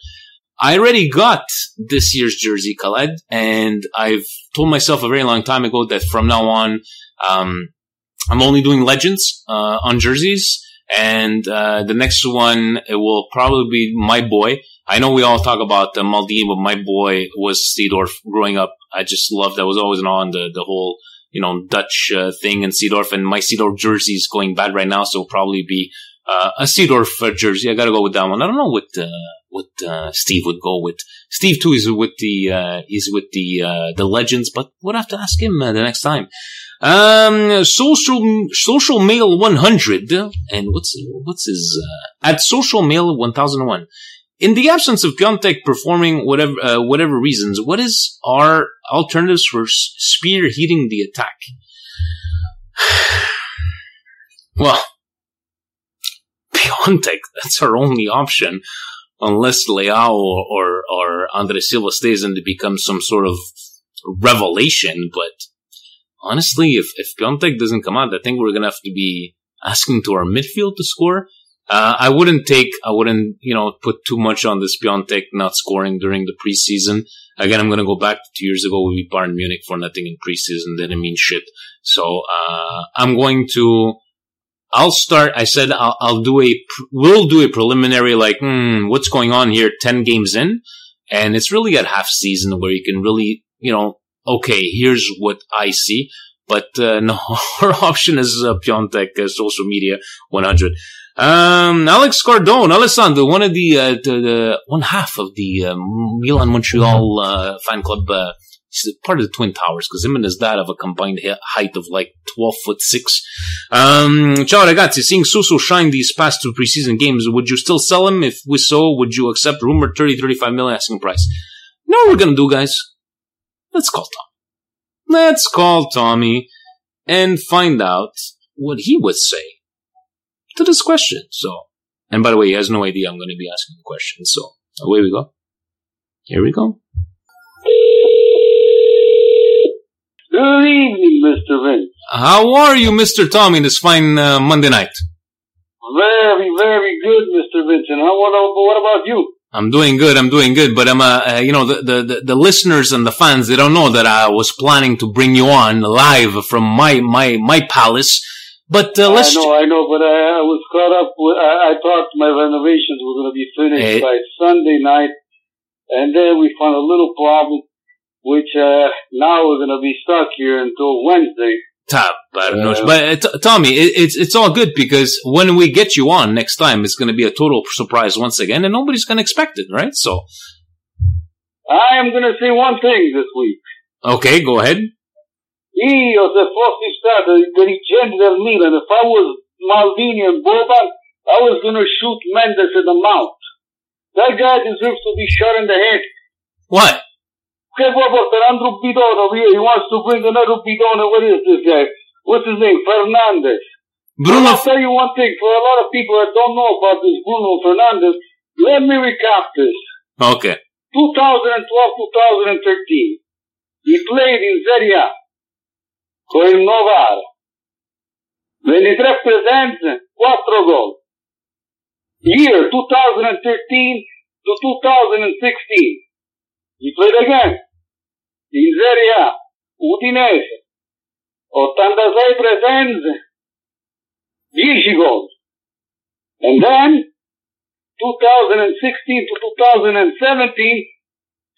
Speaker 4: I already got this year's jersey, Khaled, and I've told myself a very long time ago that from now on, um, I'm only doing legends, uh, on jerseys. And, uh, the next one, it will probably be my boy. I know we all talk about uh, Maldini, but my boy was Seedorf growing up. I just loved, I was always on the, the whole, you know, Dutch uh, thing in Seedorf and my Seedorf jersey is going bad right now. So probably be, uh, a Seedorf uh, jersey. I gotta go with that one. I don't know what, uh, what, uh, Steve would go with. Steve too is with the, uh, is with the, uh, the legends, but we'll have to ask him uh, the next time. Um, social, social mail 100. And what's, what's his, uh, at social mail 1001. In the absence of Piątek performing whatever, uh, whatever reasons, what is our alternatives for s- spear heating the attack? well, Piątek, that's our only option. Unless Leao or, or, Andre Silva stays and it becomes some sort of revelation. But honestly, if, if Piątek doesn't come out, I think we're going to have to be asking to our midfield to score. Uh, I wouldn't take, I wouldn't, you know, put too much on this Piątek not scoring during the preseason. Again, I'm going to go back to two years ago. We beat Bayern Munich for nothing in preseason. Didn't mean shit. So, uh, I'm going to, I'll start. I said I'll, I'll do a, we'll do a preliminary, like, hmm, what's going on here 10 games in. And it's really at half season where you can really, you know, okay, here's what I see. But, uh, no, our option is uh, Piątek, uh, social media 100. Um, Alex Cardone, Alessandro, one of the, uh, the, the, one half of the uh, Milan Montreal uh, fan club. He's part of the Twin Towers because him and his dad have a combined height of like 12 foot 6. Um, ciao ragazzi, seeing Suso shine these past two preseason games, would you still sell him? If we so, would you accept rumored 30, 35 million asking price? You know what we're gonna do, guys? Let's call Tom. Let's call Tommy and find out what he would say to this question. So, and by the way, he has no idea I'm going to be asking the question. So, away we go. Here we go.
Speaker 10: Good evening, Mr. Vince.
Speaker 4: How are you, Mr. Tommy, this fine uh, Monday night?
Speaker 10: Very, very good, Mr. Vincent. How, what, what about you?
Speaker 4: I'm doing good. I'm doing good. But I'm, uh, uh, you know, the, the, the listeners and the fans, they don't know that I was planning to bring you on live from my, my, my palace but uh, let's.
Speaker 10: I know, I know, but I, I was caught up with. I, I thought my renovations were going to be finished hey. by Sunday night, and then we found a little problem, which uh, now we're going to be stuck here until Wednesday.
Speaker 4: Top, uh, but t- Tommy, it, it's it's all good because when we get you on next time, it's going to be a total surprise once again, and nobody's going to expect it, right? So,
Speaker 10: I am going to say one thing this week.
Speaker 4: Okay, go ahead.
Speaker 10: Io se fossi stato il dirigente del Milan, if I was Maldini and Boban, I was going to shoot Mendes in the mouth. That guy deserves to be shot in the head.
Speaker 4: What?
Speaker 10: Che vuoi portare Andrew Bidone? He wants to bring another Bidone. What is this guy? What's his name? Fernandes.
Speaker 4: Bruno.
Speaker 10: I'll tell you one thing. For a lot of people that don't know about this Bruno Fernandes, let me recap this.
Speaker 4: Okay.
Speaker 10: 2012-2013. He played in Serie A con il Novara. 23 presenze, 4 gol. Year 2013 to 2016. He played again. In Serie A, Udinese. 86 presenze, 10 gol. And then, 2016 to 2017,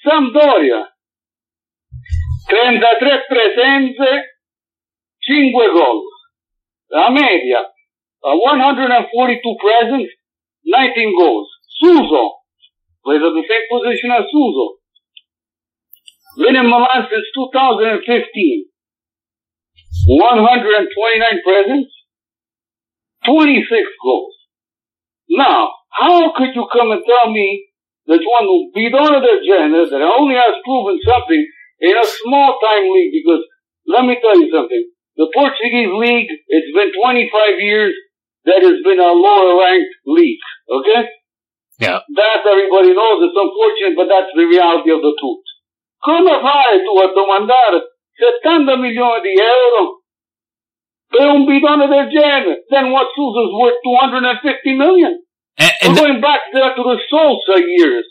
Speaker 10: Sampdoria. 33 presenze, 5 gol. La media, uh, 142 presents, 19 goals. Suso plays at the same position as Suso. Been in Milan since 2015. 129 presents, 26 goals. Now, how could you come and tell me that one will beat bidone del genere that only has proven something in a small time league? Because let me tell you something. The Portuguese league, it's been 25 years that has been a lower ranked league. Okay?
Speaker 4: Yeah.
Speaker 10: That everybody knows. It's unfortunate, but that's the reality of the truth. Come fai tu a domandare 70 milioni di euro per un bidone del genere? Then what Sousa's worth 250 million?
Speaker 4: And, and
Speaker 10: We're going back there to the Sosa years.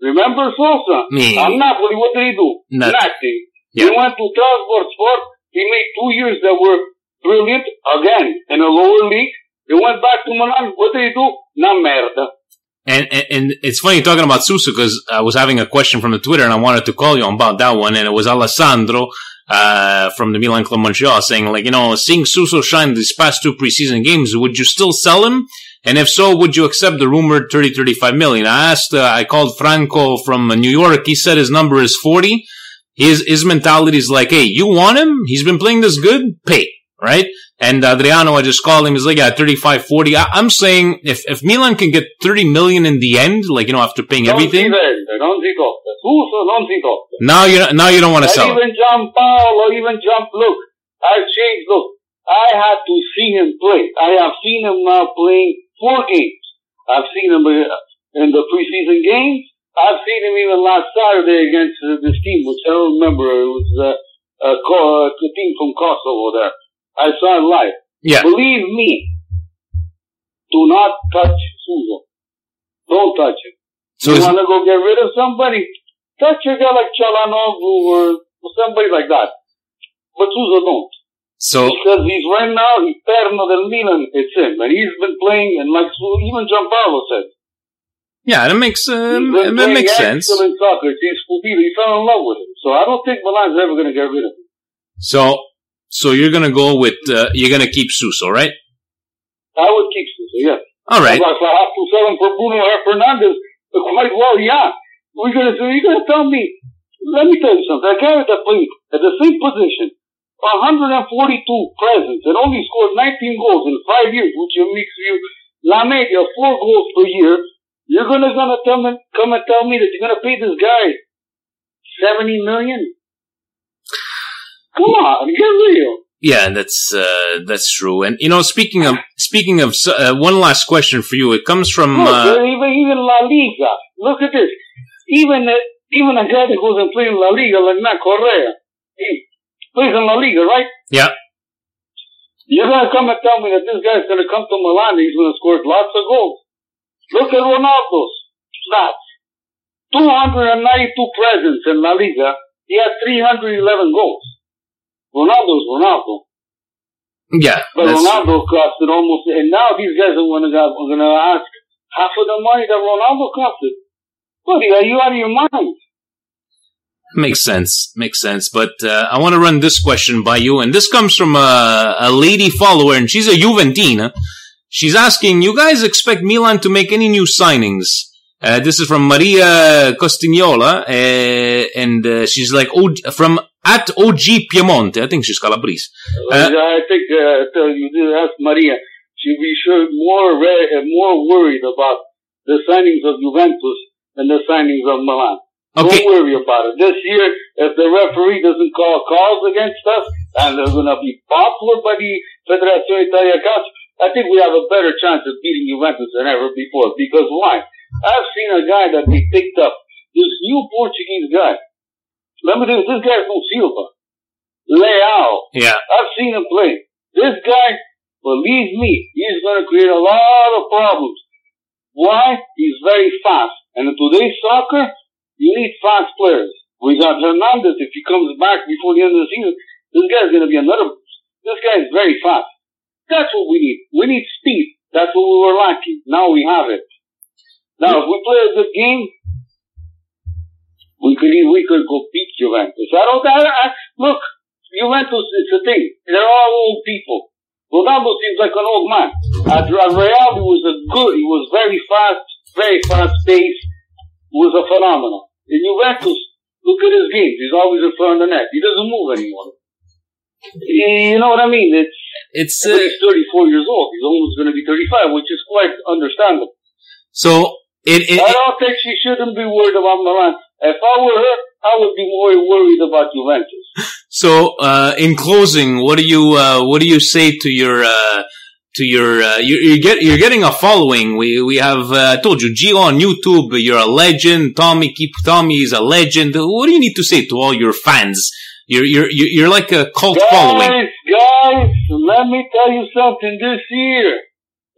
Speaker 10: Remember Sosa?
Speaker 4: Me.
Speaker 10: I'm Napoli, what did he do?
Speaker 4: Nothing.
Speaker 10: Nothing.
Speaker 4: Yeah.
Speaker 10: He went to Transport Sport he made two years that were brilliant again in a lower league. He went back to Milan. What did he do? Na merda.
Speaker 4: And, and, and it's funny talking about Suso because I was having a question from the Twitter and I wanted to call you about that one. And it was Alessandro uh, from the Milan Club Montreal saying, like, you know, seeing Suso shine these past two preseason games, would you still sell him? And if so, would you accept the rumored 30, 35 million? I asked, uh, I called Franco from New York. He said his number is 40 his his mentality is like, hey, you want him? He's been playing this good, pay, right? And Adriano, I just called him. He's like, yeah, 35, 40. I, am saying if, if Milan can get 30 million in the end, like, you know, after paying
Speaker 10: non
Speaker 4: everything.
Speaker 10: non si costa. Suso non si costa.
Speaker 4: Now you now you don't want to sell.
Speaker 10: Even Giampaolo, even Jump, look, I've changed, look, I had to see him play. I have seen him now playing four games. I've seen him, uh, in the preseason games. I've seen him even last Saturday against uh, this team, which I don't remember. It was uh, a, co- a team from Kosovo there. I saw him live.
Speaker 4: Yeah.
Speaker 10: Believe me, do not touch Suso. Don't touch him.
Speaker 4: So
Speaker 10: you want to go get rid of somebody? Touch a guy like Calhanoglu or somebody like that. But Suso don't.
Speaker 4: So
Speaker 10: Because he's right now, he's perno del Milan, it's him. And he's been playing, and like even Giampaolo said,
Speaker 4: yeah, that makes uh, that
Speaker 10: playing
Speaker 4: makes sense.
Speaker 10: He's fell in love with him. So I don't think Milan's ever going to get rid of him.
Speaker 4: So so you're gonna go with uh, you're gonna keep Suso, right?
Speaker 10: I would keep Suso, yes.
Speaker 4: All right.
Speaker 10: I have to sell him for Bruno Fernandes, quite well, yeah. We're gonna, so you're gonna tell me, let me tell you something. I guy that played at the same position, 142 presents, and only scored 19 goals in five years, which makes you La Media four goals per year. You're gonna, gonna tell me, come and tell me that you're gonna pay this guy 70 million? Come on, get real.
Speaker 4: Yeah, that's uh, that's true. And you know, speaking of speaking of uh, one last question for you. It comes from
Speaker 10: Look,
Speaker 4: uh,
Speaker 10: even even La Liga. Look at this. Even uh, even a guy that goes and plays in La Liga, like Matt Correa, he plays in La Liga, right?
Speaker 4: yeah.
Speaker 10: You're gonna come and tell me that this guy's gonna come to Milan and he's gonna score lots of goals. Look at Ronaldo's stats. 292 presents in La Liga. He had 311 goals. Ronaldo's Ronaldo.
Speaker 4: Yeah,
Speaker 10: But
Speaker 4: that's-
Speaker 10: Ronaldo costed almost, and now these guys are are gonna ask half of the money that Ronaldo costed. Buddy, are you out of your mind?
Speaker 4: Makes sense. Makes sense. But uh, I want to run this question by you, and this comes from a, a lady follower, and she's a Juventina. She's asking, you guys expect Milan to make any new signings? Uh, this is from Maria Costignola, uh, and uh, she's like, OG, from at OG Piemonte. I think she's Calabrese. Uh,
Speaker 10: I think uh, you did ask Maria. She'd be sure more re- uh, more worried about the signings of Juventus than the signings of Milan.
Speaker 4: Okay.
Speaker 10: Don't worry about it. This year, if the referee doesn't call calls against us, and they're going to be popular by the Federazione Italia Calcio, I think we have a better chance of beating Juventus than ever before. Because why? I've seen a guy that they picked up, this new Portuguese guy. Remember this, this guy from Silva. Leao.
Speaker 4: Yeah.
Speaker 10: I've seen him play. This guy, believe me, he's going to create a lot of problems. Why? He's very fast. And in today's soccer, you need fast players. We got Hernandez. If he comes back before the end of the season, this guy's going to be another. This guy is very fast. That's what we need. We need speed. That's what we were lacking. Now we have it. Now, if we play a good game, we could we could go beat Juventus. I don't. I, I, look, Juventus is a thing. They're all old people. Ronaldo seems like an old man. At, at Real, he was a good. He was very fast, very fast paced. Was a phenomenon. In Juventus, look at his games. He's always in front of the net. He doesn't move anymore. You know what I mean? It's
Speaker 4: it's
Speaker 10: uh, he's 34 years old. He's almost going to be 35, which is quite understandable.
Speaker 4: So it, it,
Speaker 10: I don't think she shouldn't be worried about Milan. If I were her, I would be more worried about Juventus.
Speaker 4: So, uh, in closing, what do you uh, what do you say to your uh, to your uh, you, you get you're getting a following? We we have uh, I told you Gio on YouTube. You're a legend. Tommy keep Tommy is a legend. What do you need to say to all your fans? You're you're you're you're like a cult
Speaker 10: guys,
Speaker 4: following.
Speaker 10: guys, let me tell you something. This year,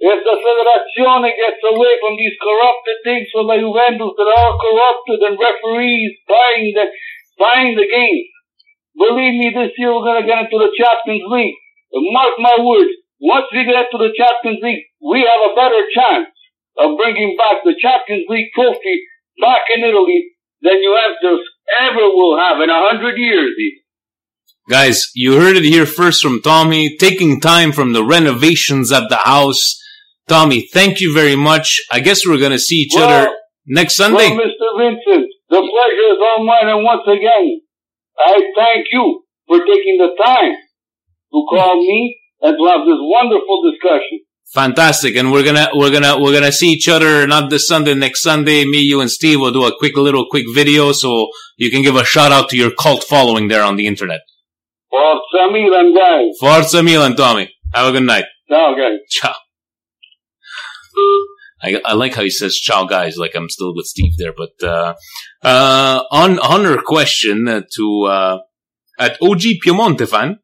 Speaker 10: if the Federazione gets away from these corrupted things from the Juventus that are corrupted and referees buying the buying the games, believe me, this year we're gonna get into the Champions League. Mark my words, once we get to the Champions League, we have a better chance of bringing back the Champions League trophy back in Italy than Juventus ever will have in a hundred years. Even.
Speaker 4: Guys, you heard it here first from Tommy, taking time from the renovations at the house. Tommy, thank you very much. I guess we're gonna see each
Speaker 10: Well,
Speaker 4: other next Sunday.
Speaker 10: Well, Mr. Vincent, the pleasure is all mine, and once again, I thank you for taking the time to call me and to have this wonderful discussion.
Speaker 4: Fantastic, and we're gonna we're gonna we're gonna see each other not this Sunday, next Sunday. Me, you, and Steve will do a quick little quick video so you can give a shout out to your cult following there on the internet.
Speaker 10: Forza Milan, guys.
Speaker 4: Forza Milan, Tommy. Have a good night.
Speaker 10: Ciao, guys.
Speaker 4: Ciao. I, I like how he says "ciao, guys." Like I'm still with Steve there. But uh, uh, on on her question to uh, at OG Piemonte fan,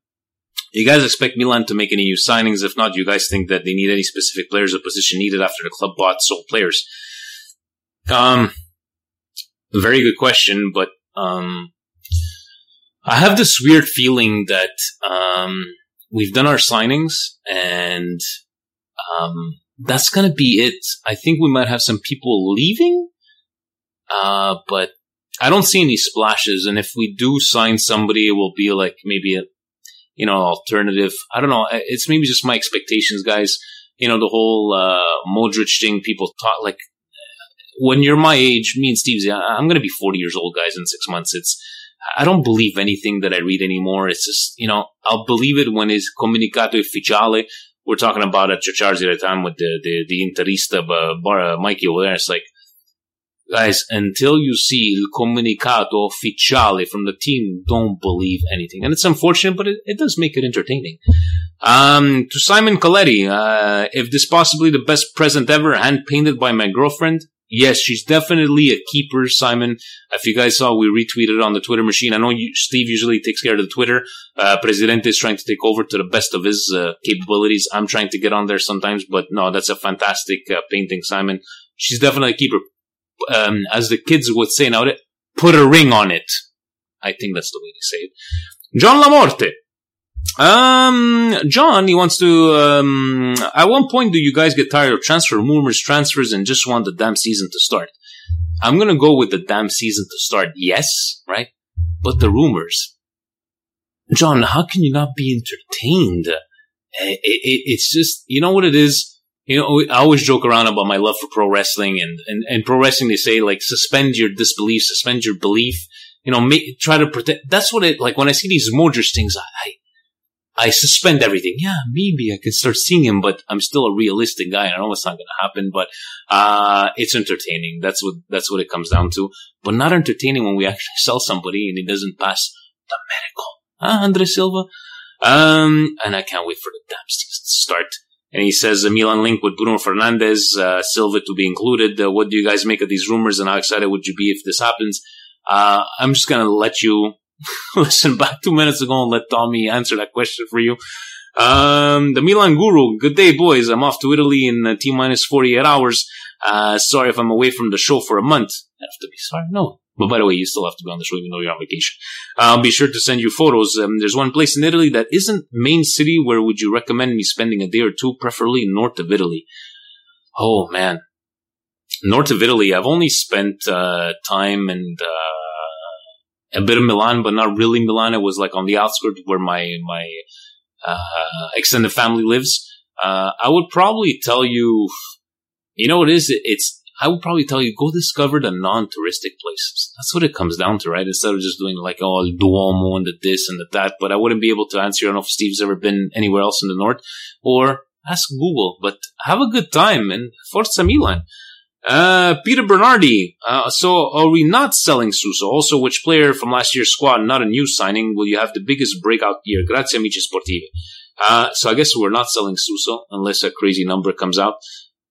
Speaker 4: you guys expect Milan to make any new signings? If not, you guys think that they need any specific players or position needed after the club bought sold players? Um, very good question, but um, I have this weird feeling that um, we've done our signings and um, that's gonna be it. I think we might have some people leaving, uh, but I don't see any splashes. And if we do sign somebody, it will be like maybe a you know alternative. I don't know. It's maybe just my expectations, guys. You know the whole uh, Modric thing. People talk like when you're my age, me and Steve's. I'm to be 40 years old, guys, in six months. It's I don't believe anything that I read anymore. It's just you know I'll believe it when it's comunicato ufficiale. We're talking about at Ciociarzi at the time with the the, the Interista uh, bar, uh, Mikey over there. It's like guys, until you see il comunicato ufficiale from the team, don't believe anything. And it's unfortunate, but it, it does make it entertaining. Um, to Simon Coletti, uh, if this possibly the best present ever, hand painted by my girlfriend, Yes, she's definitely a keeper, Simon. If you guys saw, we retweeted on the Twitter machine. I know you, Steve usually takes care of the Twitter. Uh, Presidente is trying to take over to the best of his uh, capabilities. I'm trying to get on there sometimes, but no, that's a fantastic uh, painting, Simon. She's definitely a keeper. Um, as the kids would say now, put a ring on it. I think that's the way to say it. John Lamorte. Um, John, he wants to. Um, at one point, do you guys get tired of transfer rumors, transfers, and just want the damn season to start? I'm gonna go with the damn season to start. Yes, right, but the rumors. John, how can you not be entertained? It, it, it's just, you know what it is. You know, I always joke around about my love for pro wrestling, and and, and pro wrestling. They say like suspend your disbelief, suspend your belief. You know, make, try to protect. That's what it like when I see these Modric things. I, I I suspend everything. Yeah, maybe I could start seeing him, but I'm still a realistic guy. I know it's not going to happen, but uh, it's entertaining. That's what that's what it comes down to. But not entertaining when we actually sell somebody and he doesn't pass the medical. Ah, Andre Silva. Um, and I can't wait for the damn season to start. And he says a Milan link with Bruno Fernandes, uh, Silva to be included. Uh, what do you guys make of these rumors, and how excited would you be if this happens? Uh, I'm just gonna let you listen back two minutes ago and let Tommy answer that question for you. Um, the Milan Guru, good day, boys. I'm off to Italy in uh, T minus 48 hours. Uh, sorry if I'm away from the show for a month. I have to be sorry? No. But by the way, you still have to be on the show even though you're on vacation. I'll be sure to send you photos. Um, there's one place in Italy that isn't main city. Where would you recommend me spending a day or two, preferably north of Italy? Oh man, north of Italy. I've only spent uh, time and uh, a bit of Milan, but not really Milan. It was like on the outskirts where my my uh, extended family lives. Uh, I would probably tell you, you know, what it is. It's I would probably tell you go discover the non-touristic places. That's what it comes down to, right? Instead of just doing like oh Duomo and the this and the that. But I wouldn't be able to answer. I don't know if Steve's ever been anywhere else in the north, or ask Google. But have a good time and Forza Milan. Uh, Peter Bernardi. Uh, so are we not selling Suso? Also, which player from last year's squad, not a new signing, will you have the biggest breakout year? Grazie amici sportivi. Uh, so I guess we're not selling Suso unless a crazy number comes out.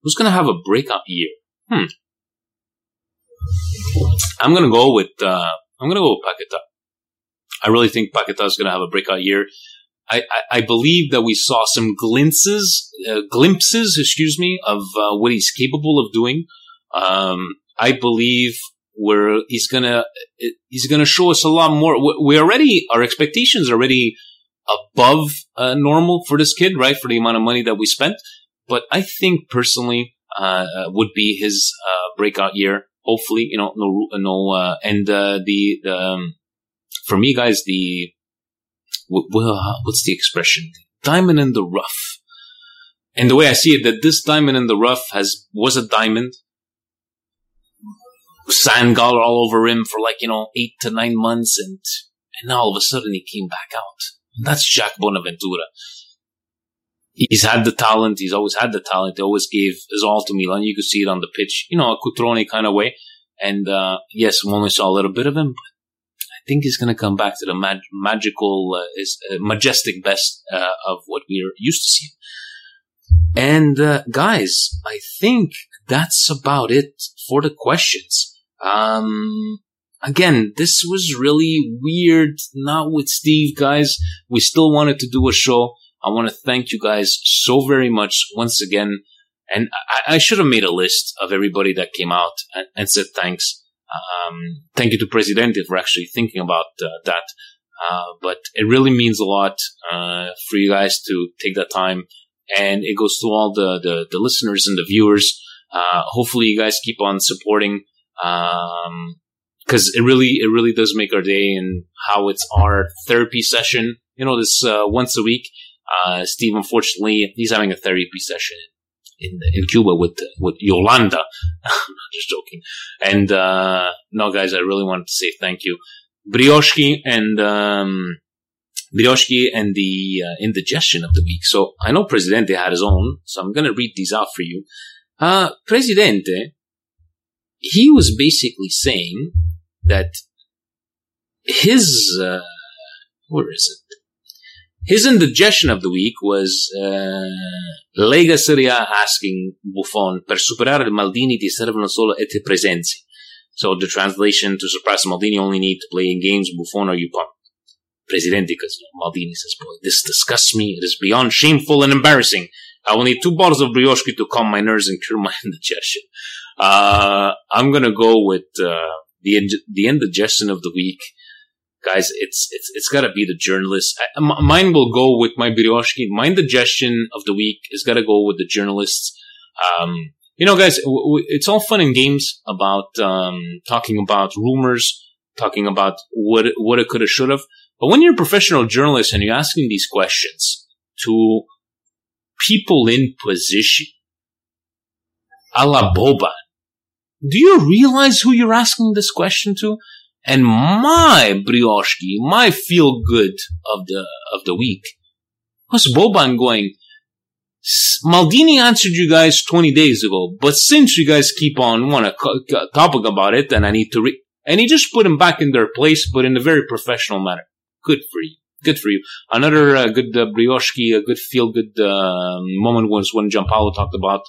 Speaker 4: Who's going to have a breakout year? Hmm. I'm going to go with, uh, I'm going to go with Paqueta. I really think Paqueta is going to have a breakout year. I, I, I, believe that we saw some glimpses, uh, glimpses, excuse me, of uh, what he's capable of doing. Um, I believe where he's gonna he's gonna show us a lot more. We already our expectations are already above uh, normal for this kid, right? For the amount of money that we spent, but I think personally uh, uh would be his uh, breakout year. Hopefully, you know, no, no, uh, and uh, the, the um, for me, guys, the what's the expression? Diamond in the rough. And the way I see it, that this diamond in the rough has was a diamond sand got all over him for like, you know, eight to nine months and, and now all of a sudden he came back out. And that's Jack Bonaventura. He's had the talent. He's always had the talent. He always gave his all to Milan. You could see it on the pitch, you know, a Cutrone kind of way. And, uh, yes, we only saw a little bit of him, but I think he's going to come back to the mag- magical, uh, his, uh, majestic best, uh, of what we're used to seeing. And, uh, guys, I think that's about it for the questions. Um, again, this was really weird. Not with Steve, guys. We still wanted to do a show. I want to thank you guys so very much once again. And I, I should have made a list of everybody that came out and, and said thanks. Um, thank you to Presidente for actually thinking about uh, that. Uh, but it really means a lot uh, for you guys to take that time. And it goes to all the, the, the listeners and the viewers. Uh, hopefully you guys keep on supporting. Um, cause it really, it really does make our day and how it's our therapy session. You know, this, uh, once a week. Uh, Steve, unfortunately, he's having a therapy session in, in Cuba with, with Yolanda. I'm not just joking. And, uh, no, guys, I really wanted to say thank you. Brioshki and, um, and the uh, indigestion of the week. So I know Presidente had his own, so I'm going to read these out for you. Uh, Presidente, he was basically saying that his, uh, where is it? His indigestion of the week was uh, Lega Serie A asking Buffon per superare il Maldini ti servono solo ete presenze. So the translation to surpass Maldini only need to play in games Buffon or you pumped. Presidente, because you know, Maldini says, boy, this disgusts me. It is beyond shameful and embarrassing. I will need two bottles of brioche to calm my nerves and cure my indigestion. Uh, I'm gonna go with, uh, the, the indigestion of the week. Guys, it's, it's, it's gotta be the journalist. I, m- mine will go with my brioche. My indigestion of the week is gotta go with the journalists. Um, you know, guys, w- w- it's all fun and games about, um, talking about rumors, talking about what, what it could have, should have. But when you're a professional journalist and you're asking these questions to people in position, a la Boban, do you realize who you're asking this question to? And my brioche, my feel good of the of the week was Boban going. Maldini answered you guys 20 days ago, but since you guys keep on want to topic about it, and I need to read, and he just put them back in their place, but in a very professional manner. Good for you. Good for you. Another uh, good uh, brioche, a good feel good uh, moment was when Giampaolo talked about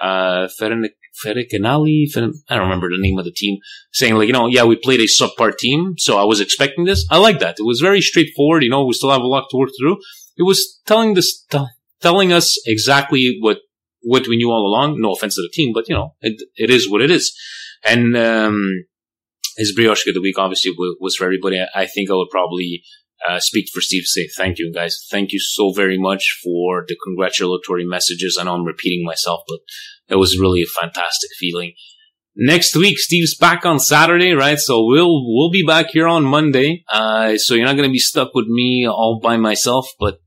Speaker 4: uh, Fericanali. I don't remember the name of the team. Saying like, you know, yeah, we played a subpar team, so I was expecting this. I like that. It was very straightforward. You know, we still have a lot to work through. It was telling this, t- telling us exactly what what we knew all along. No offense to the team, but you know, it it is what it is. And um, his brioche of the week obviously was for everybody. I think I would probably uh, speak for Steve say thank you, guys. Thank you so very much for the congratulatory messages. I know I'm repeating myself, but it was really a fantastic feeling. Next week, Steve's back on Saturday, right? So we'll we'll be back here on Monday. Uh, so you're not going to be stuck with me all by myself. But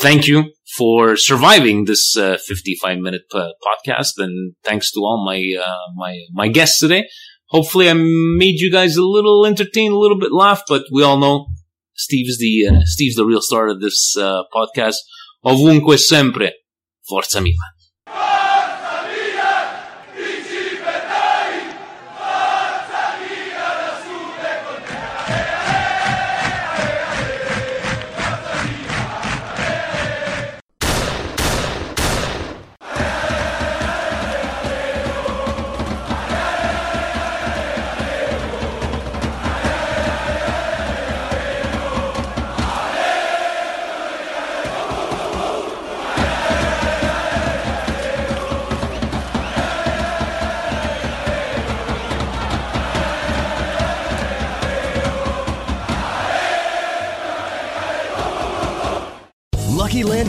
Speaker 4: thank you for surviving this uh, 55 minute uh, podcast, and thanks to all my uh, my my guests today. Hopefully, I made you guys a little entertained, a little bit laugh. But we all know Steve's the uh, Steve's the real star of this uh, podcast. Ovunque sempre, Forza Milan.